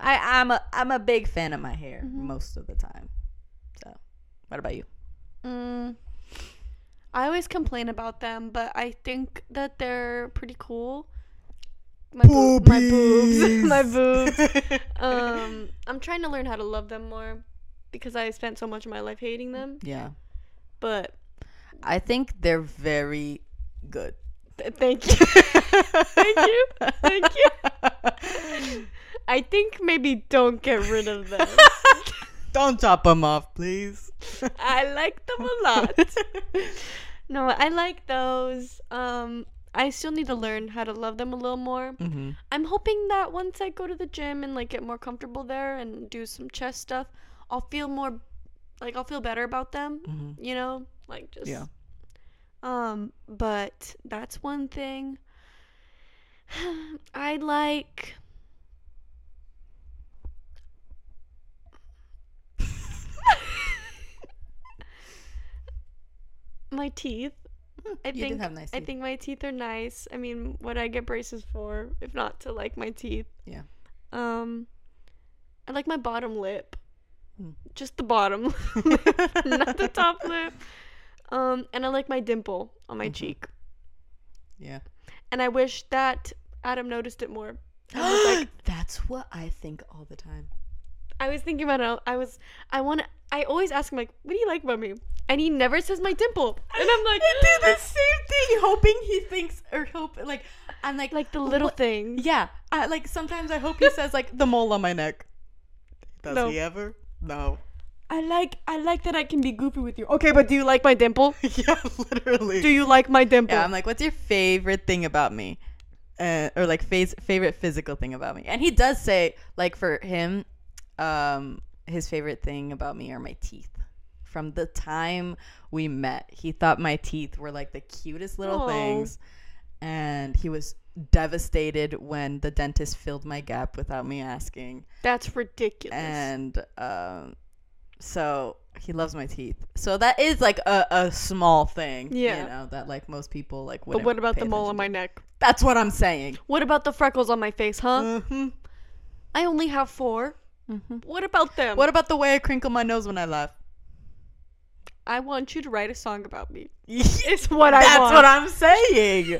I I'm a I'm a big fan of my hair Mhm. most of the time. So, what about you? Mm, I always complain about them, but I think that they're pretty cool. My, boo- my boobs, my boobs. Um, I'm trying to learn how to love them more because I spent so much of my life hating them. yeah, But I think they're very good. th- thank you, thank you, thank you. I think maybe don't get rid of them. Don't chop them off, please. I like them a lot. No, I like those. Um, I still need to learn how to love them a little more. hmm I'm hoping that once I go to the gym and like get more comfortable there and do some chest stuff, I'll feel more like I'll feel better about them, hmm you know? Like just Yeah. Um, but that's one thing. I like my teeth. I you think nice I think my teeth are nice. I mean, what I get braces for, if not to like my teeth. Yeah. Um, I like my bottom lip, Hmm. just the bottom, lip, not the top lip. Um, and I like my dimple on my Mhm. cheek. yeah. And I wish that Adam noticed it more. I was like, That's what I think all the time. I was thinking about it. I was, I want to. I always ask him like, "What do you like about me?" And he never says my dimple. And I'm like, I do the same thing, hoping he thinks or hope like I'm like like the little What- things. yeah. I like sometimes I hope he says like the mole on my neck. Does No. he ever? No. I like, I like that I can be goofy with you. Okay, but do you like my dimple? yeah, literally. Do you like my dimple? Yeah, I'm like, what's your favorite thing about me? Uh, or like phase, favorite physical thing about me? And he does say, like for him, um, his favorite thing about me are my teeth. From the time we met, he thought my teeth were like the cutest little Aw. things, and he was devastated when the dentist filled my gap without me asking. That's ridiculous. And um, so he loves my teeth. So that is like a, a small thing, Yeah. you know, that like most people like. but what about the mole on my neck? That's what I'm saying. What about the freckles on my face, huh? Mm-hmm. I only have 4 Mhm. What about them? What about the way I crinkle my nose when I laugh? I want you to write a song about me. It's what I want. what I'm saying.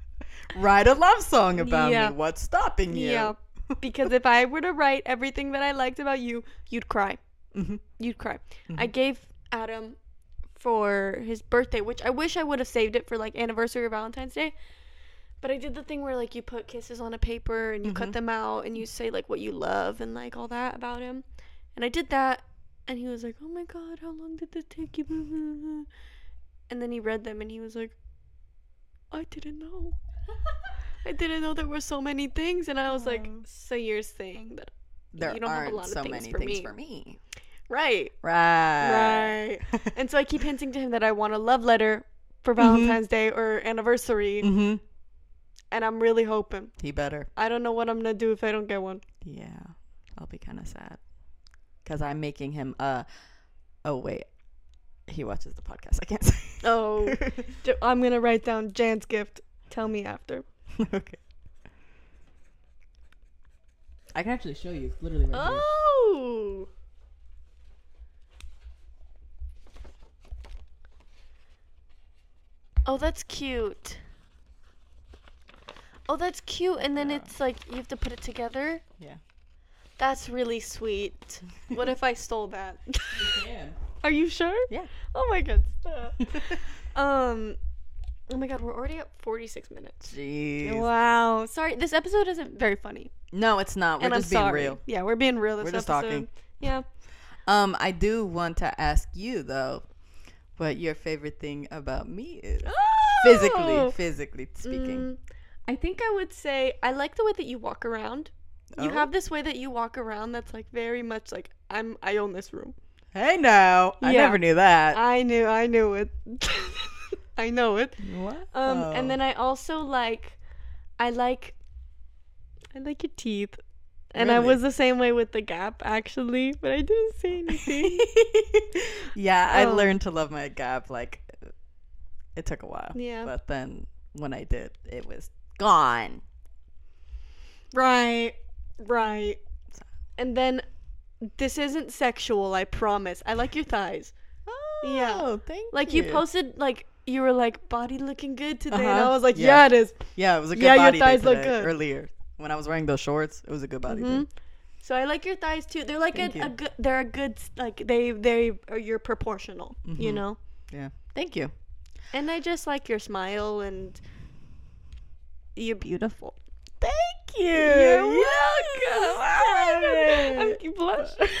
Write a love song about Yeah. me. What's stopping you? Yeah. because if I were to write everything that I liked about you, you'd cry. hmm You'd cry. I gave Adam for his birthday, which I wish I would have saved it for like anniversary or Valentine's Day. But I did the thing where like you put kisses on a paper and you cut Mhm. them out and you say like what you love and like all that about him. And I did that and he was like, "Oh my god, how long did this take you?" Blah, blah, blah." And then he read them and he was like, "I didn't know. I didn't know there were so many things." And I was like, "So you're saying that There You don't have a aren't lot of so things many for things me. for me. right?" Right. Right. And so I keep hinting to him that I want a love letter for Mm-hmm. Valentine's Day or anniversary, hmm and I'm really hoping. He better. I don't know what I'm gonna do if I don't get one. Yeah, I'll be kind of sad because I'm making him. Uh, oh wait, he watches the podcast. I can't say. Oh, I'm gonna write down Jan's gift. Tell me after. okay. I can actually show you. Literally right here. Oh. Oh, that's cute. Oh, that's cute. And then Yeah. it's like you have to put it together. Yeah. That's really sweet. What if I stole that? You can. Are you sure? Yeah. Oh my god. Stop. um. Oh my god, we're already at 46 minutes. Jeez. Wow. Sorry, this episode isn't very funny. No, it's not. We're and I'm just being sorry. real. Yeah, we're being real this We're just episode. talking. Yeah. Um, I do want to ask you though, what your favorite thing about me is. Physically, Oh! physically speaking. Mm, I think I would say I like the way that you walk around. You Oh. have this way that you walk around that's like very much like I'm I own this room. Hey now, I never knew that. I knew I knew it. I know it. what? Um and then I also like I like I like your teeth. And I was the same way with the gap actually, but I didn't say anything. yeah, I Oh. learned to love my gap. Like, it took a while. Yeah. But then when I did, it was gone. right. Right. And then this isn't sexual, I promise. I like your thighs. Oh, Yeah. Thank you. Like you posted like you were like body looking good today, and I Uh-huh. was like, Yeah. yeah, it is. Yeah, it was a good Yeah, your body day thighs look good. earlier. When I was wearing those shorts, it was a good body Mhm. So I like your thighs too. They're like a, a good. They're a good like they they are you're proportional. You Mhm. know. Yeah. Thank you. And I just like your smile and you're beautiful. Thank you. You're welcome. I'm keep blushing.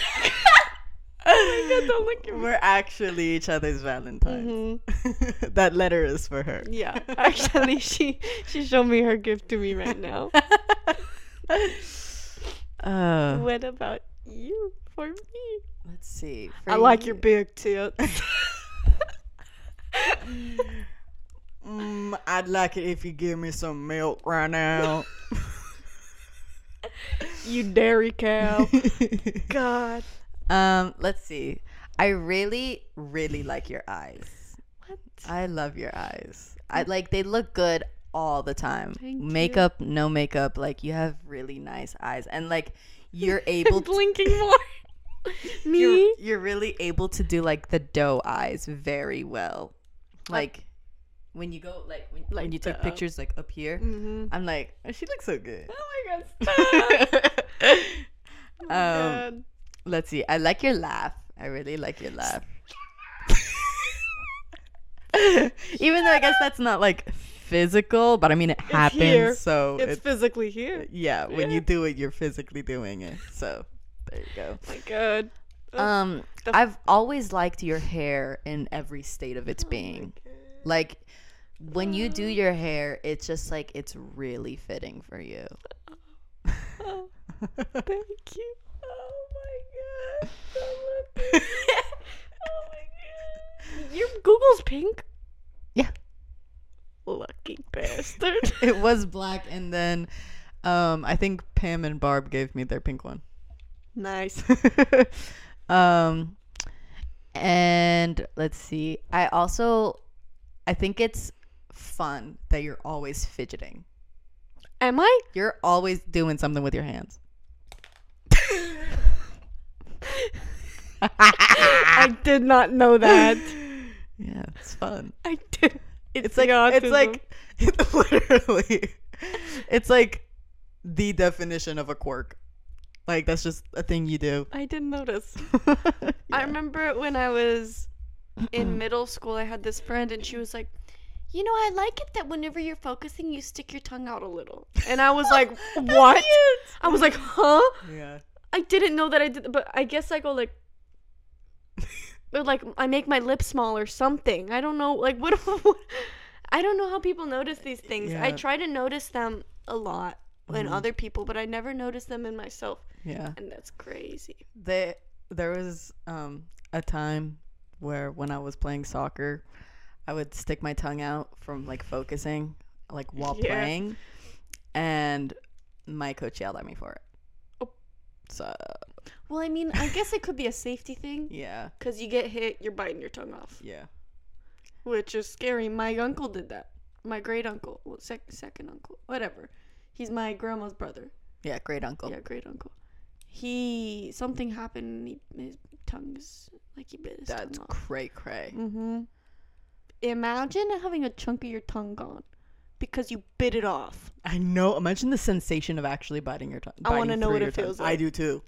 oh my god! Don't look at me. We're actually each other's Valentines. Mhm. that letter is for her. Yeah, actually, she she showed me her gift to me right now. Uh, what about you for me? let's see. I For like your big tits. Mm, I'd like it if you give me some milk right now. you dairy cow. God. um, let's see. I really, really like your eyes. What? I love your eyes. I like they look good all the time. Thank you. makeup, no makeup, like you have really nice eyes, and like you're able to. blinking more. me? You're, you're really able to do like the doe eyes very well. Like when you go like when, when Like you take the- pictures like up here, Mm-hmm. I'm like, oh, she looks so good. Oh my god. Stop. Oh my um, God. let's see. I like your laugh. I really like your laugh. Even though I guess that's not like physical, but I mean it happens. here. So It's it's, physically here. yeah, when Yeah. you do it, you're physically doing it. So there you go. Oh my god. Um, the- I've always liked your hair in every state of its oh being. Like when you do your hair, it's just like it's really fitting for you. Oh, thank you. Oh my god. Oh my god. Your Google's pink? Yeah. Lucky bastard. it was black, and then um, I think Pam and Barb gave me their pink one. nice. um, and let's see. I also, I think it's fun that you're always fidgeting. Am I? You're always doing something with your hands. I did not know that. Yeah, it's fun. I did. It's like it's like literally, it's like the definition of a quirk. Like that's just a thing you do. I didn't notice. Yeah. I remember when I was in middle school, I had this friend, and she was like, "You know, I like it that whenever you're focusing, you stick your tongue out a little." And I was like, "What?" I was like, "Huh?" Yeah. I didn't know that I did, but I guess I go like, or like I make my lips small or something. I don't know, like what? what I don't know how people notice these things. I try to notice them a lot in Mhm. other people, but I never notice them in myself, Yeah. and that's crazy. There there was um a time where when I was playing soccer, I would stick my tongue out from like focusing, like while Yeah. playing, and my coach yelled at me for it. Oh. So Well, I mean, I guess it could be a safety thing yeah, because you get hit, you're biting your tongue off, yeah. which is scary. My uncle did that. My great uncle, well, sec- second uncle, whatever. He's my grandma's brother. Yeah, great uncle. Yeah, great uncle. He something happened. And he, his tongue's like he bit his That's tongue off. cray cray. Mm-hmm. Imagine having a chunk of your tongue gone because you bit it off. I know. Imagine the sensation of actually biting your tongue. I wanna know what it your tongue. feels like. I do too.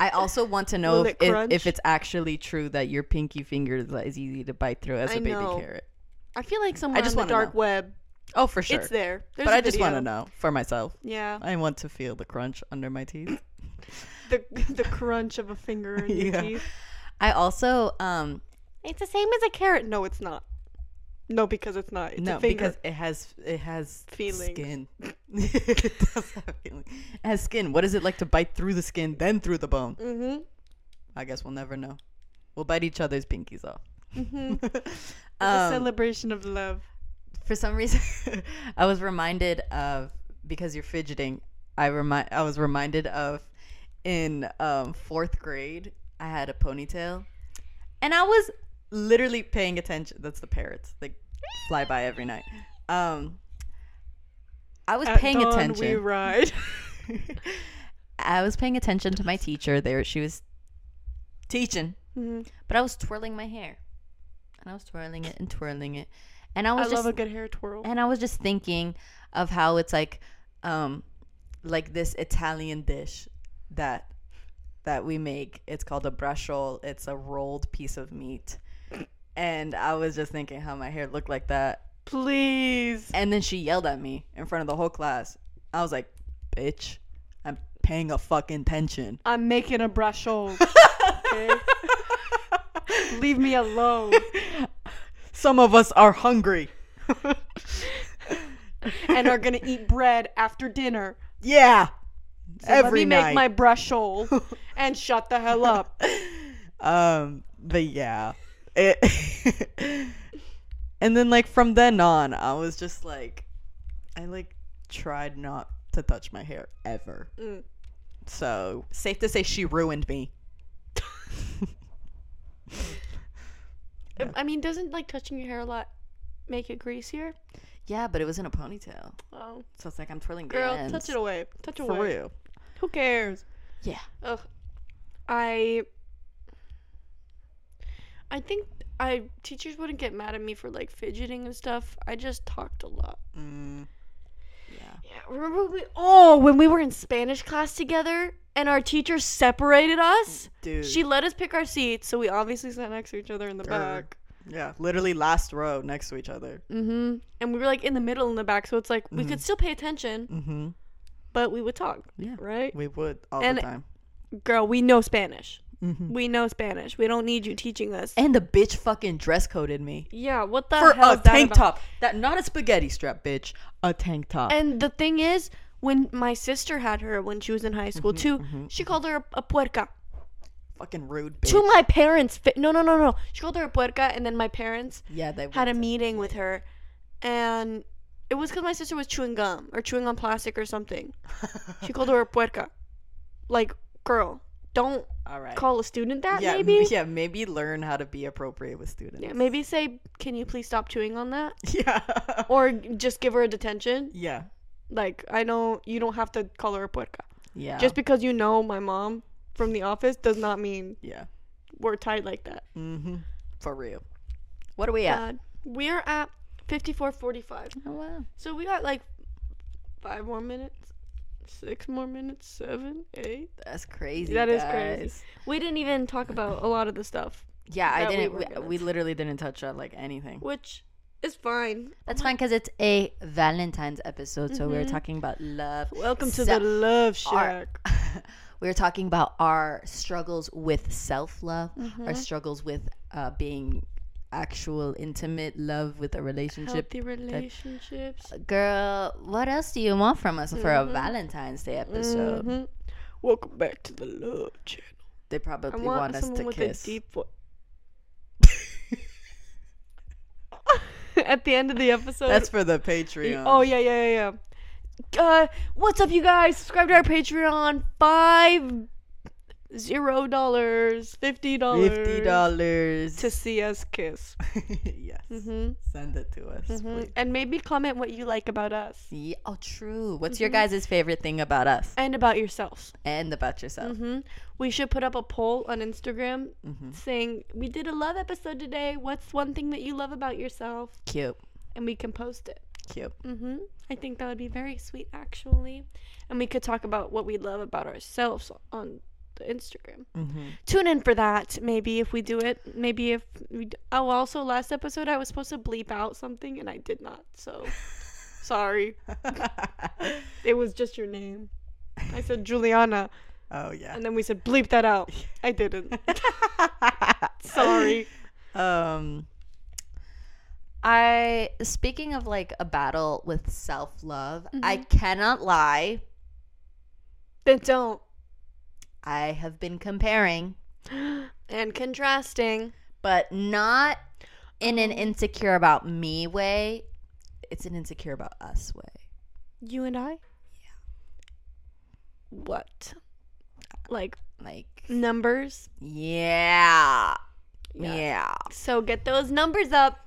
I also want to know if, it if, if it's actually true that your pinky finger is as easy to bite through as I a baby know. carrot. I feel like somewhere just on the dark know. web, Oh, for sure. it's there. There's but a I just want to know for myself. Yeah, I want to feel the crunch under my teeth. the the crunch of a finger in your teeth. I also um It's the same as a carrot. No, it's not. No, because it's not. It's no because it has it has Feelings. skin. it does have feeling. It has skin. What is it like to bite through the skin then through the bone? mm-hmm. I guess we'll never know. We'll bite each other's pinkies off. Mm-hmm. a Um, celebration of love. for some reason I was reminded of because you're fidgeting. I remind I was reminded of in um, fourth grade. I had a ponytail, and I was literally paying attention. That's the parrots. They fly by every night. Um, I was At paying dawn attention. We ride. I was paying attention to my teacher. There, she was teaching, hmm but I was twirling my hair, and I was twirling it and twirling it, and I I was just love a good hair twirl. and I was just thinking of how it's like um like this Italian dish that that we make. It's called a braciole. It's a rolled piece of meat. And I was just thinking how my hair looked like that. Please. And then she yelled at me in front of the whole class. I was like, "Bitch, I'm paying a fucking attention." I'm making a braciole. Okay. Leave me alone. Some of us are hungry. and are gonna eat bread after dinner. yeah. So Every let me night. make my braciole and shut the hell up. um but yeah it and then like from then on i was just like i like tried not to touch my hair ever Mm. so safe to say she ruined me Yeah. I mean, doesn't like touching your hair a lot make it greasier? yeah but it was in a ponytail Oh, so it's like i'm twirling girl, ends. touch it away. Touch for away. real Who cares? yeah Ugh. I. I think I teachers wouldn't get mad at me for like fidgeting and stuff. I just talked a lot. mm, yeah Yeah, remember we? Oh, when we were in Spanish class together and our teacher separated us. dude She let us pick our seats, so we obviously sat next to each other in the Grr. back. yeah literally last row next to each other Mm-hmm. And we were like in the middle in the back, so it's like we Mhm. could still pay attention, mm-hmm but we would talk, yeah right? we would all And- the time Girl, we know Spanish. Mm-hmm. We know Spanish. We don't need you teaching us. and the bitch fucking dress coded me yeah, what the for hell a tank about? top. That not a spaghetti strap, bitch. A tank top. And the thing is, when my sister had her when she was in high school too, mhm, she called her a, a puerca. Fucking rude, bitch. To my parents, fi- no, no, no, no. She called her a puerca, and then my parents yeah, they had a meeting with her, and it was because my sister was chewing gum or chewing on plastic or something. She called her a puerca. Like, girl, don't All right. call a student that. yeah, maybe. m- yeah, maybe learn how to be appropriate with students. Yeah, maybe say, "Can you please stop chewing on that?" Yeah. Or just give her a detention. yeah. Like, I know you don't have to call her a puerca. Yeah. Just because you know my mom from the office does not mean yeah. we're tied like that. Mm-hmm. For real. What are we at? God. We're at 54:45. Oh wow. So we got like five more minutes. Six more minutes. Seven, eight. That's crazy. That is guys. crazy. We didn't even talk about a lot of the stuff, Yeah, I didn't. were We, we literally didn't touch on like anything. which is fine. That's fine because it's a Valentine's episode, so we were Mhm. talking about love. Welcome to So- the Love our- Shack. we're talking about our struggles with self love, Mm-hmm. our struggles with uh, being actual intimate love with a relationship. Healthy relationships. Girl, what else do you want from us for a Mhm. Valentine's Day episode? Mhm. Welcome back to the Love Channel. They probably want, want, us to kiss. a deep voice. At the end of the episode. That's for the Patreon. Oh yeah, yeah, yeah, yeah. Uh, what's up, you guys? Subscribe to our Patreon. Five zero dollars, fifty dollars, fifty dollars. to see us kiss. yes, hmm send it to us. hmm please. And maybe comment what you like about us Yeah, oh, true. What's your Mhm. guys' favorite thing about us and about yourselves. and about yourself? hmm We should put up a poll on Instagram Mm-hmm. saying we did a love episode today. What's one thing that you love about yourself? Cute, And we can post it. cute. hmm I think that would be very sweet, actually. And we could talk about what we love about ourselves on the Instagram. Mm-hmm. Tune in for that, maybe if we do it. Maybe if we. D- oh, also, last episode I was supposed to bleep out something and I did not. So, sorry. It was just your name. I said Juliana, oh yeah. and then we said bleep that out. I didn't. Sorry. Um I speaking of like a battle with self-love, I Mhm. cannot lie. Then don't. I have been comparing, And contrasting. but not in an insecure about me way. It's an insecure about us way. You and I? Yeah. What? Like Like numbers? yeah. Yeah. So get those numbers up,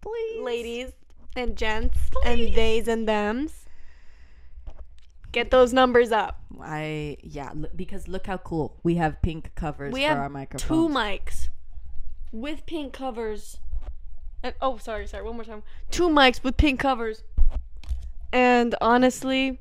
Please. ladies and gents and theys and thems. Get those numbers up. I yeah, l- because look how cool. We have pink covers We for have our Two mics with pink covers. And oh, sorry, sorry. One more time. Two mics with pink covers. And honestly,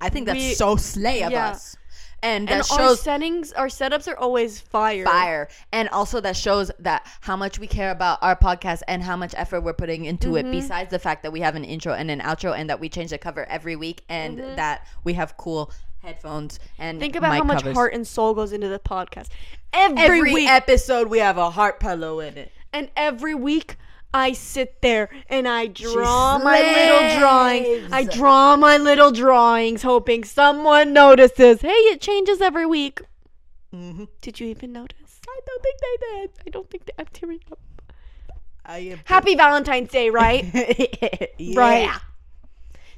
I think that's we- so slay of yeah. us. And and that our shows settings, our setups are always fire. fire and also that shows that how much we care about our podcast and how much effort we're putting into Mm-hmm. it besides the fact that we have an intro and an outro and that we change the cover every week and Mhm. that we have cool headphones and Think about how much covers. heart and soul goes into the podcast. Every, every week, episode we have a heart pillow in it and every week I sit there and I draw my little drawings. I draw my little drawings, hoping someone notices. Hey, it changes every week. mm-hmm. Did you even notice? i don't think they did I don't think they, I'm tearing up. i am Happy Valentine's Day, right? yeah. Right.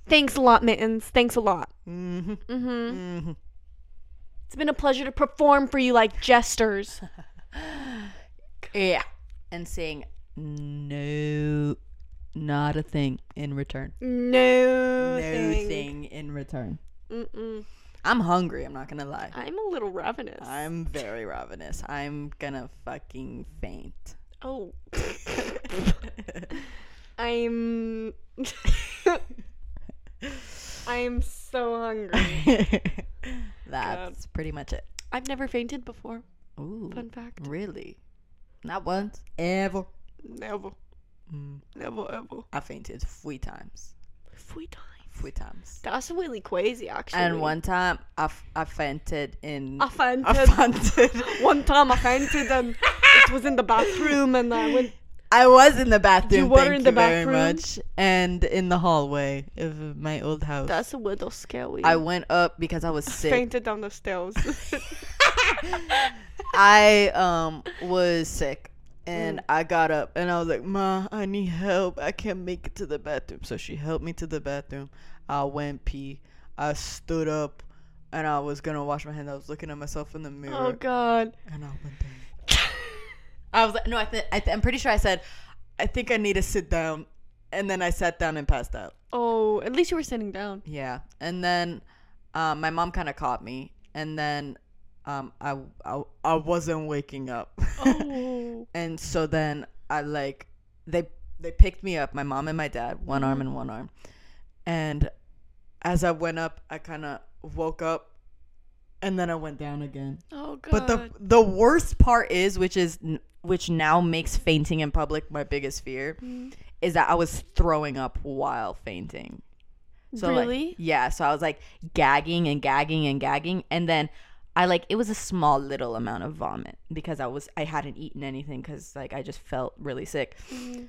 Thanks a lot, Mittens. Thanks a lot. mm-hmm. Mm-hmm. Mm-hmm. It's been a pleasure to perform for you like jesters. yeah and saying no not a thing in return No, no thing. thing in return Mm-mm. I'm hungry. I'm not gonna lie. I'm a little ravenous. I'm very ravenous. I'm gonna fucking faint. Oh. I'm. I'm so hungry. That's pretty much it. I've never fainted before. Ooh, Fun fact. really? Not once, ever. Never. Mm. Never ever. I fainted three times. Three times. Three times. That's really crazy, actually. And one time, I, f- I fainted in. I fainted. I fainted. one time I fainted and it was in the bathroom and I went. I was in the bathroom. You were thank in you the very bathroom? much, and in the hallway of my old house. That's a little scary. I went up because I was sick. I fainted down the stairs. I um was sick and Mm. I got up and I was like, Ma, I need help. I can't make it to the bathroom. So she helped me to the bathroom. I went pee. I stood up and I was gonna wash my hands. I was looking at myself in the mirror oh God. and I went down. I was like, no, I think I th- I'm pretty sure I said, I think I need to sit down, and then I sat down and passed out. Oh, at least you were sitting down. Yeah, and then um, my mom kind of caught me, and then um, I, I I wasn't waking up. Oh. and so then I like they they picked me up, my mom and my dad, one arm and one arm, and as I went up, I kind of woke up, and then I went down again. Oh god. But the the worst part is, which is which now makes fainting in public my biggest fear, Mm. is that I was throwing up while fainting. So really? like yeah, so I was like gagging and gagging and gagging and then I like it was a small little amount of vomit because I was I hadn't eaten anything cuz like I just felt really sick. Mhm.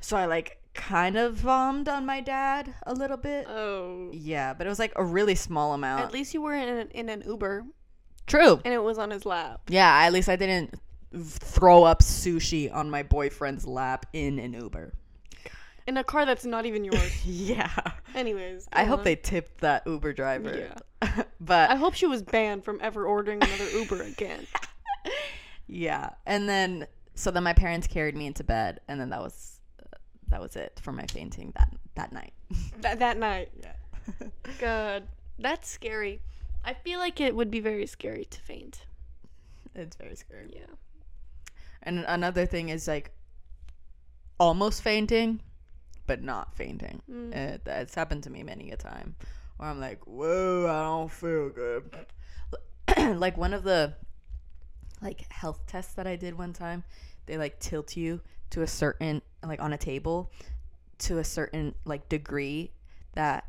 So I like kind of vommed on my dad a little bit. Oh. yeah, but it was like a really small amount. At least you were in an, in an Uber True. and it was on his lap. Yeah, at least I didn't throw up sushi on my boyfriend's lap in an Uber. In a car that's not even yours. Yeah. Anyways. I hope on. they tipped that Uber driver. Yeah. but I hope she was banned from ever ordering another Uber again. yeah, and then so then my parents carried me into bed, and then that was uh, that was it for my fainting that that night. That that night. Yeah. God, that's scary. I feel like it would be very scary to faint. it's very scary. Yeah. And another thing is like almost fainting, but not fainting. Mm. It, it's happened to me many a time where I'm like, whoa, I don't feel good. like one of the like health tests that I did one time, they like tilt you to a certain like on a table to a certain like degree that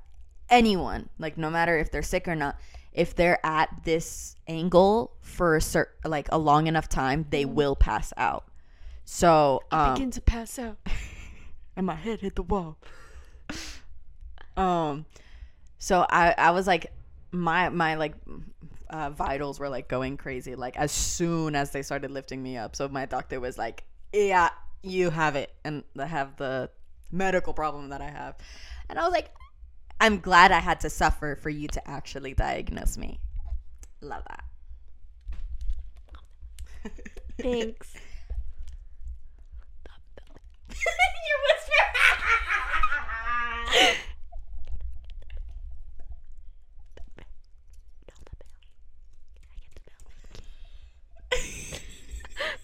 anyone like no matter if they're sick or not if they're at this angle for a certain like a long enough time they will pass out so I um begin to pass out. and my head hit the wall. um, so I I was like my my like uh, vitals were like going crazy like as soon as they started lifting me up. So my doctor was like, "Yeah, you have it," and I have the medical problem that I have, and I was like, "I'm glad I had to suffer for you to actually diagnose me." Love that. Thanks. you whisper.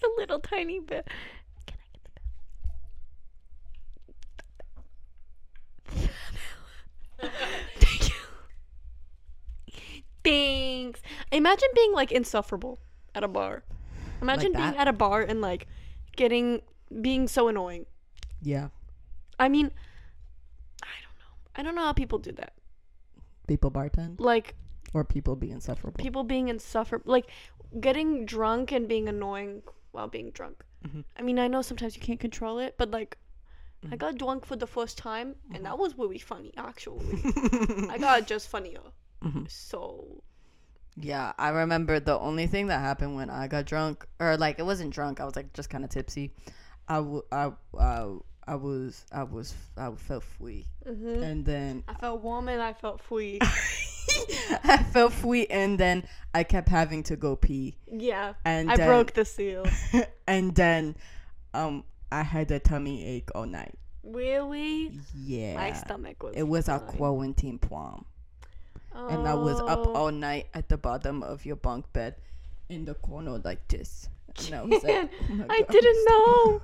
the the little tiny bit. Can I get the bell? Thank you. Thanks. Imagine being like insufferable at a bar. Imagine being at a bar and like getting being so annoying. Yeah, I mean, I don't know. I don't know how people do that. people bartend Like or people be insufferable. people being insufferable, like getting drunk and being annoying while being drunk. Mhm. I mean, I know sometimes you can't control it, but like, I Mhm. got drunk for the first time, and that was really funny. Actually, I got just funnier. Mhm. So Yeah, I remember the only thing that happened when I got drunk, or like it wasn't drunk, I was like just kind of tipsy. I, w- I, I, I was, I was, I felt free, mhm. and then I felt warm and I felt free. I felt free, and then I kept having to go pee, yeah, and I then, broke the seal. and then, um, I had a tummy ache all night. Really, Yeah, my stomach was. it was a fine. quarantine prom, and I was up Oh. all night at the bottom of your bunk bed, in the corner like this. And I was like, oh I God. didn't know.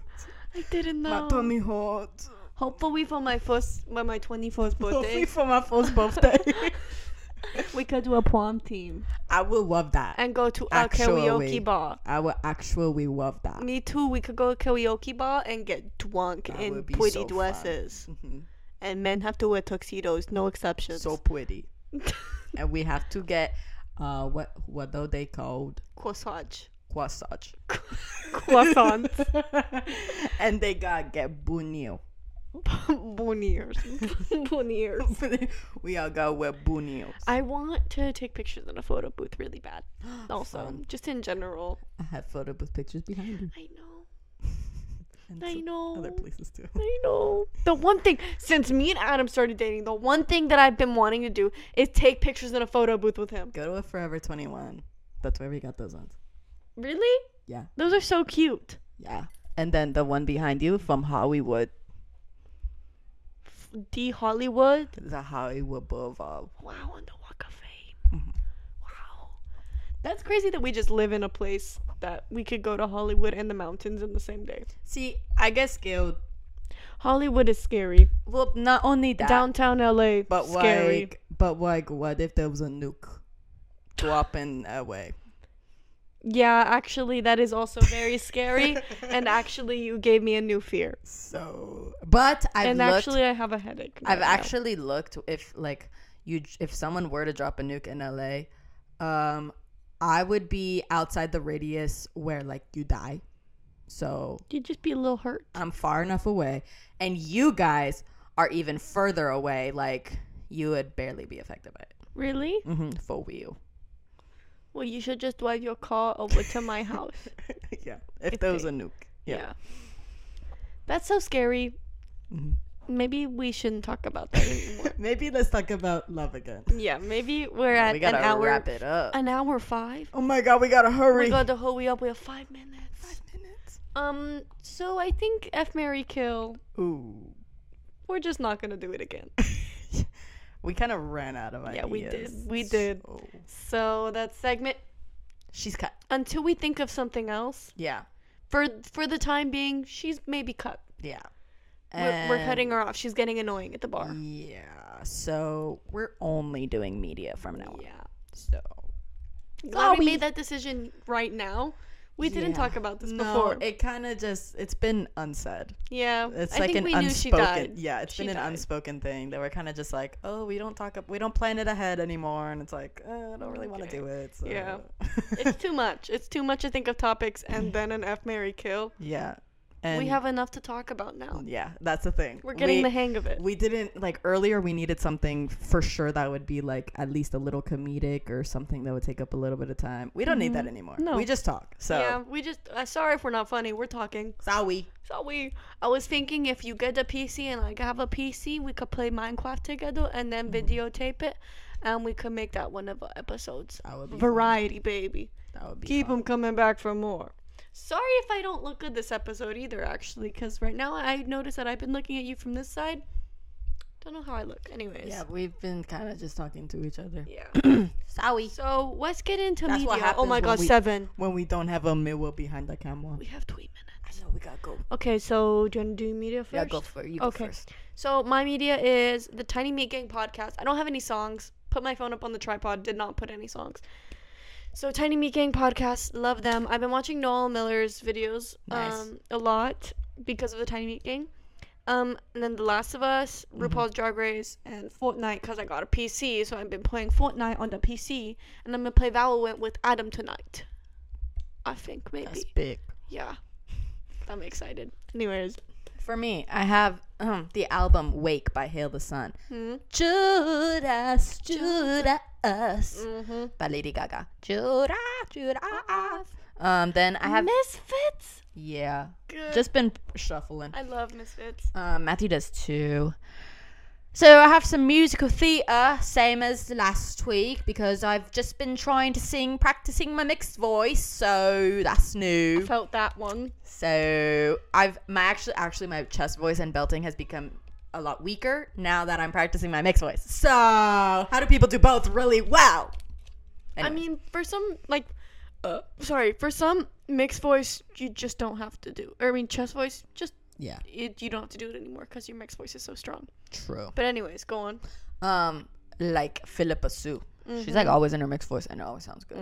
I didn't know. My tummy hurts. Hopefully for my first, for my twenty first Hopefully birthday, for my first birthday. we could do a prom team I would love that. and go to a karaoke bar. I would actually love that. Me too. We could go to a karaoke bar and get drunk That in pretty so dresses, Mhm. and men have to wear tuxedos, no exceptions. So pretty. and we have to get uh what what are they called? Corsage, Croissant. croissants, and they gotta get bunio. boniers, boniers. we all gotta wear bunios. I want to take pictures in a photo booth really bad. Also, Fun. just in general. I have photo booth pictures behind you. I know. And I know. Other places too. I know. The one thing since me and Adam started dating, the one thing that I've been wanting to do is take pictures in a photo booth with him. Go to a Forever 21. That's where we got those ones. Really? Yeah. Those are so cute. Yeah. And then the one behind you from Hollywood. The Hollywood. The Hollywood Boulevard. Wow, on the Walk of Fame. Mhm. Wow. That's crazy that we just live in a place that we could go to Hollywood and the mountains in the same day. See, I get scared. Hollywood is scary. Well, not only that, Downtown LA, but scary. like, but like, what if there was a nuke dropping away? Yeah, actually, that is also very scary. and actually, you gave me a new fear. So, but I've and looked. actually, I have a headache. I've right now. actually looked if like you if someone were to drop a nuke in LA, um, I would be outside the radius where like you die. So You'd just be a little hurt. I'm far enough away, and you guys are even further away. Like you would barely be affected by it. Really? Mm-hmm, for real. Well, you should just drive your car over to my house. yeah, if I there was a nuke. Yeah. Yeah. That's so scary. Mhm. Maybe we shouldn't talk about that anymore. Maybe let's talk about love again. yeah, maybe we're Yeah, at we an gotta hour. wrap it up. An hour five. Oh my god, we gotta hurry. We got to hurry up. We have five minutes. Five minutes. Um. So I think F Marry Kill. Ooh. We're just not gonna do it again. we kind of ran out of ideas. Yeah, we did. We did. so- So that segment She's cut. until we think of something else. Yeah. For for the time being, she's maybe cut. Yeah. We're, we're cutting her off. She's getting annoying at the bar. Yeah. So we're only doing media from now on. Yeah. So Glad we Sorry. made that decision right now. We didn't Yeah. talk about this no, before. it kind of just it's been unsaid. yeah. It's I like think an we knew she unspoken. died. Yeah, it's She been an died. unspoken thing that we're kind of just like, oh, we don't talk up, we don't plan it ahead anymore, and it's like, uh, I don't really want to do it. So. Yeah. it's too much. It's too much to think of topics and then an F Marry kill. yeah. And we have enough to talk about now. Yeah, that's the thing. We're getting we, the hang of it. we didn't like earlier we needed something for sure that would be like at least a little comedic or something that would take up a little bit of time we don't need that anymore Mm-hmm. No. we just talk so yeah, we just. Uh, sorry if we're not funny. We're talking. sorry So we. I was thinking if you get a PC and I have a PC, we could play Minecraft together and then Mm-hmm. videotape it, and we could make that one of our episodes. that would be Variety, baby. that would be Keep fun. them coming back for more. Sorry if I don't look good this episode either, actually, because right now I notice that I've been looking at you from this side. Don't know how I look. Anyways. yeah we've been kind of just talking to each other Yeah. sorry so let's get into That's media. oh my god, we- seven. when we don't have a mirror behind the camera We have three minutes. i know we gotta go Okay, so do you want to do media first? yeah go for it you go Okay. first So my media is the Tiny Meat Gang podcast. I don't have any songs. Put my phone up on the tripod. Did not put any songs. So Tiny Meat Gang podcast. Love them. I've been watching Noel Miller's videos Nice. um, a lot because of the Tiny Meat Gang. Um, and then The Last of Us, Mm-hmm. RuPaul's Drag Race, and Fortnite because I got a PC. So I've been playing Fortnite on the PC, and I'm gonna play Valorant with Adam tonight. I think maybe. that's big Yeah. I'm excited. Anyways. for me i have um, the album wake by hail the sun Hmm? judas judas Mm-hmm. by Lady Gaga. Judas, Judas. Um, then I have Misfits. yeah, Good. just been shuffling. I love Misfits. Um, Matthew does too. So I have some musical theatre, same as last week, because I've just been trying to sing, practicing my mixed voice. So that's new. I Felt that one. So I've my actually actually my chest voice and belting has become a lot weaker now that I'm practicing my mixed voice. So how do people do both really well? I mean, for some like, uh, sorry, for some mixed voice, you just don't have to do. Or I mean, chest voice, just yeah, it, you don't have to do it anymore because your mixed voice is so strong. true. But anyways, go on. um like Phillipa Soo. She's Mm-hmm. like always in her mixed voice and it always sounds good.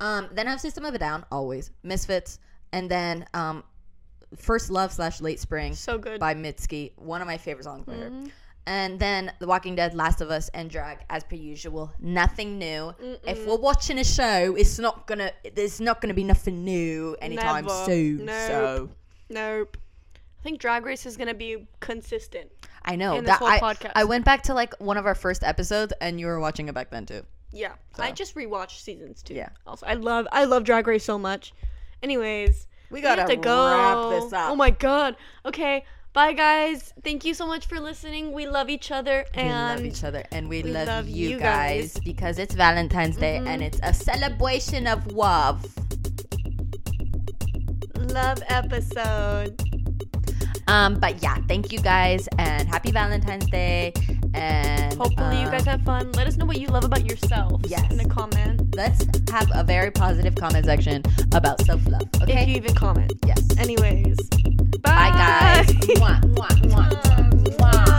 Um then I have System of a Down, always. Misfits, and then um First Love slash Late Spring So good. by Mitski. One of my favorite songs by her. Mm-hmm. And then The Walking Dead, Last of Us, and Drag as per usual. Nothing new. If we're watching a show, it's not gonna there's not gonna be nothing new anytime Never. soon. Nope. So Nope. I think Drag Race is gonna be consistent. I know In this that I, podcast. I went back to like one of our first episodes and you were watching it back then too. Yeah, I just rewatched seasons two. Yeah. Also, I love I love Drag Race so much. Anyways, We we gotta have to go. wrap this up. Oh my god. Okay. Bye guys. Thank you so much for listening. We love each other and We love each other and we, we love, love you you guys, guys. Mm-hmm. because it's Valentine's Day and it's a celebration of love. love episode. Um, but yeah, thank you guys and happy Valentine's Day. And Hopefully you um, guys have fun. Let us know what you love about yourself Yes. in the comment. let's have a very positive comment section about self love. Okay. If you even comment. yes. Anyways. Bye guys. Mwah, mwah, mwah, mwah.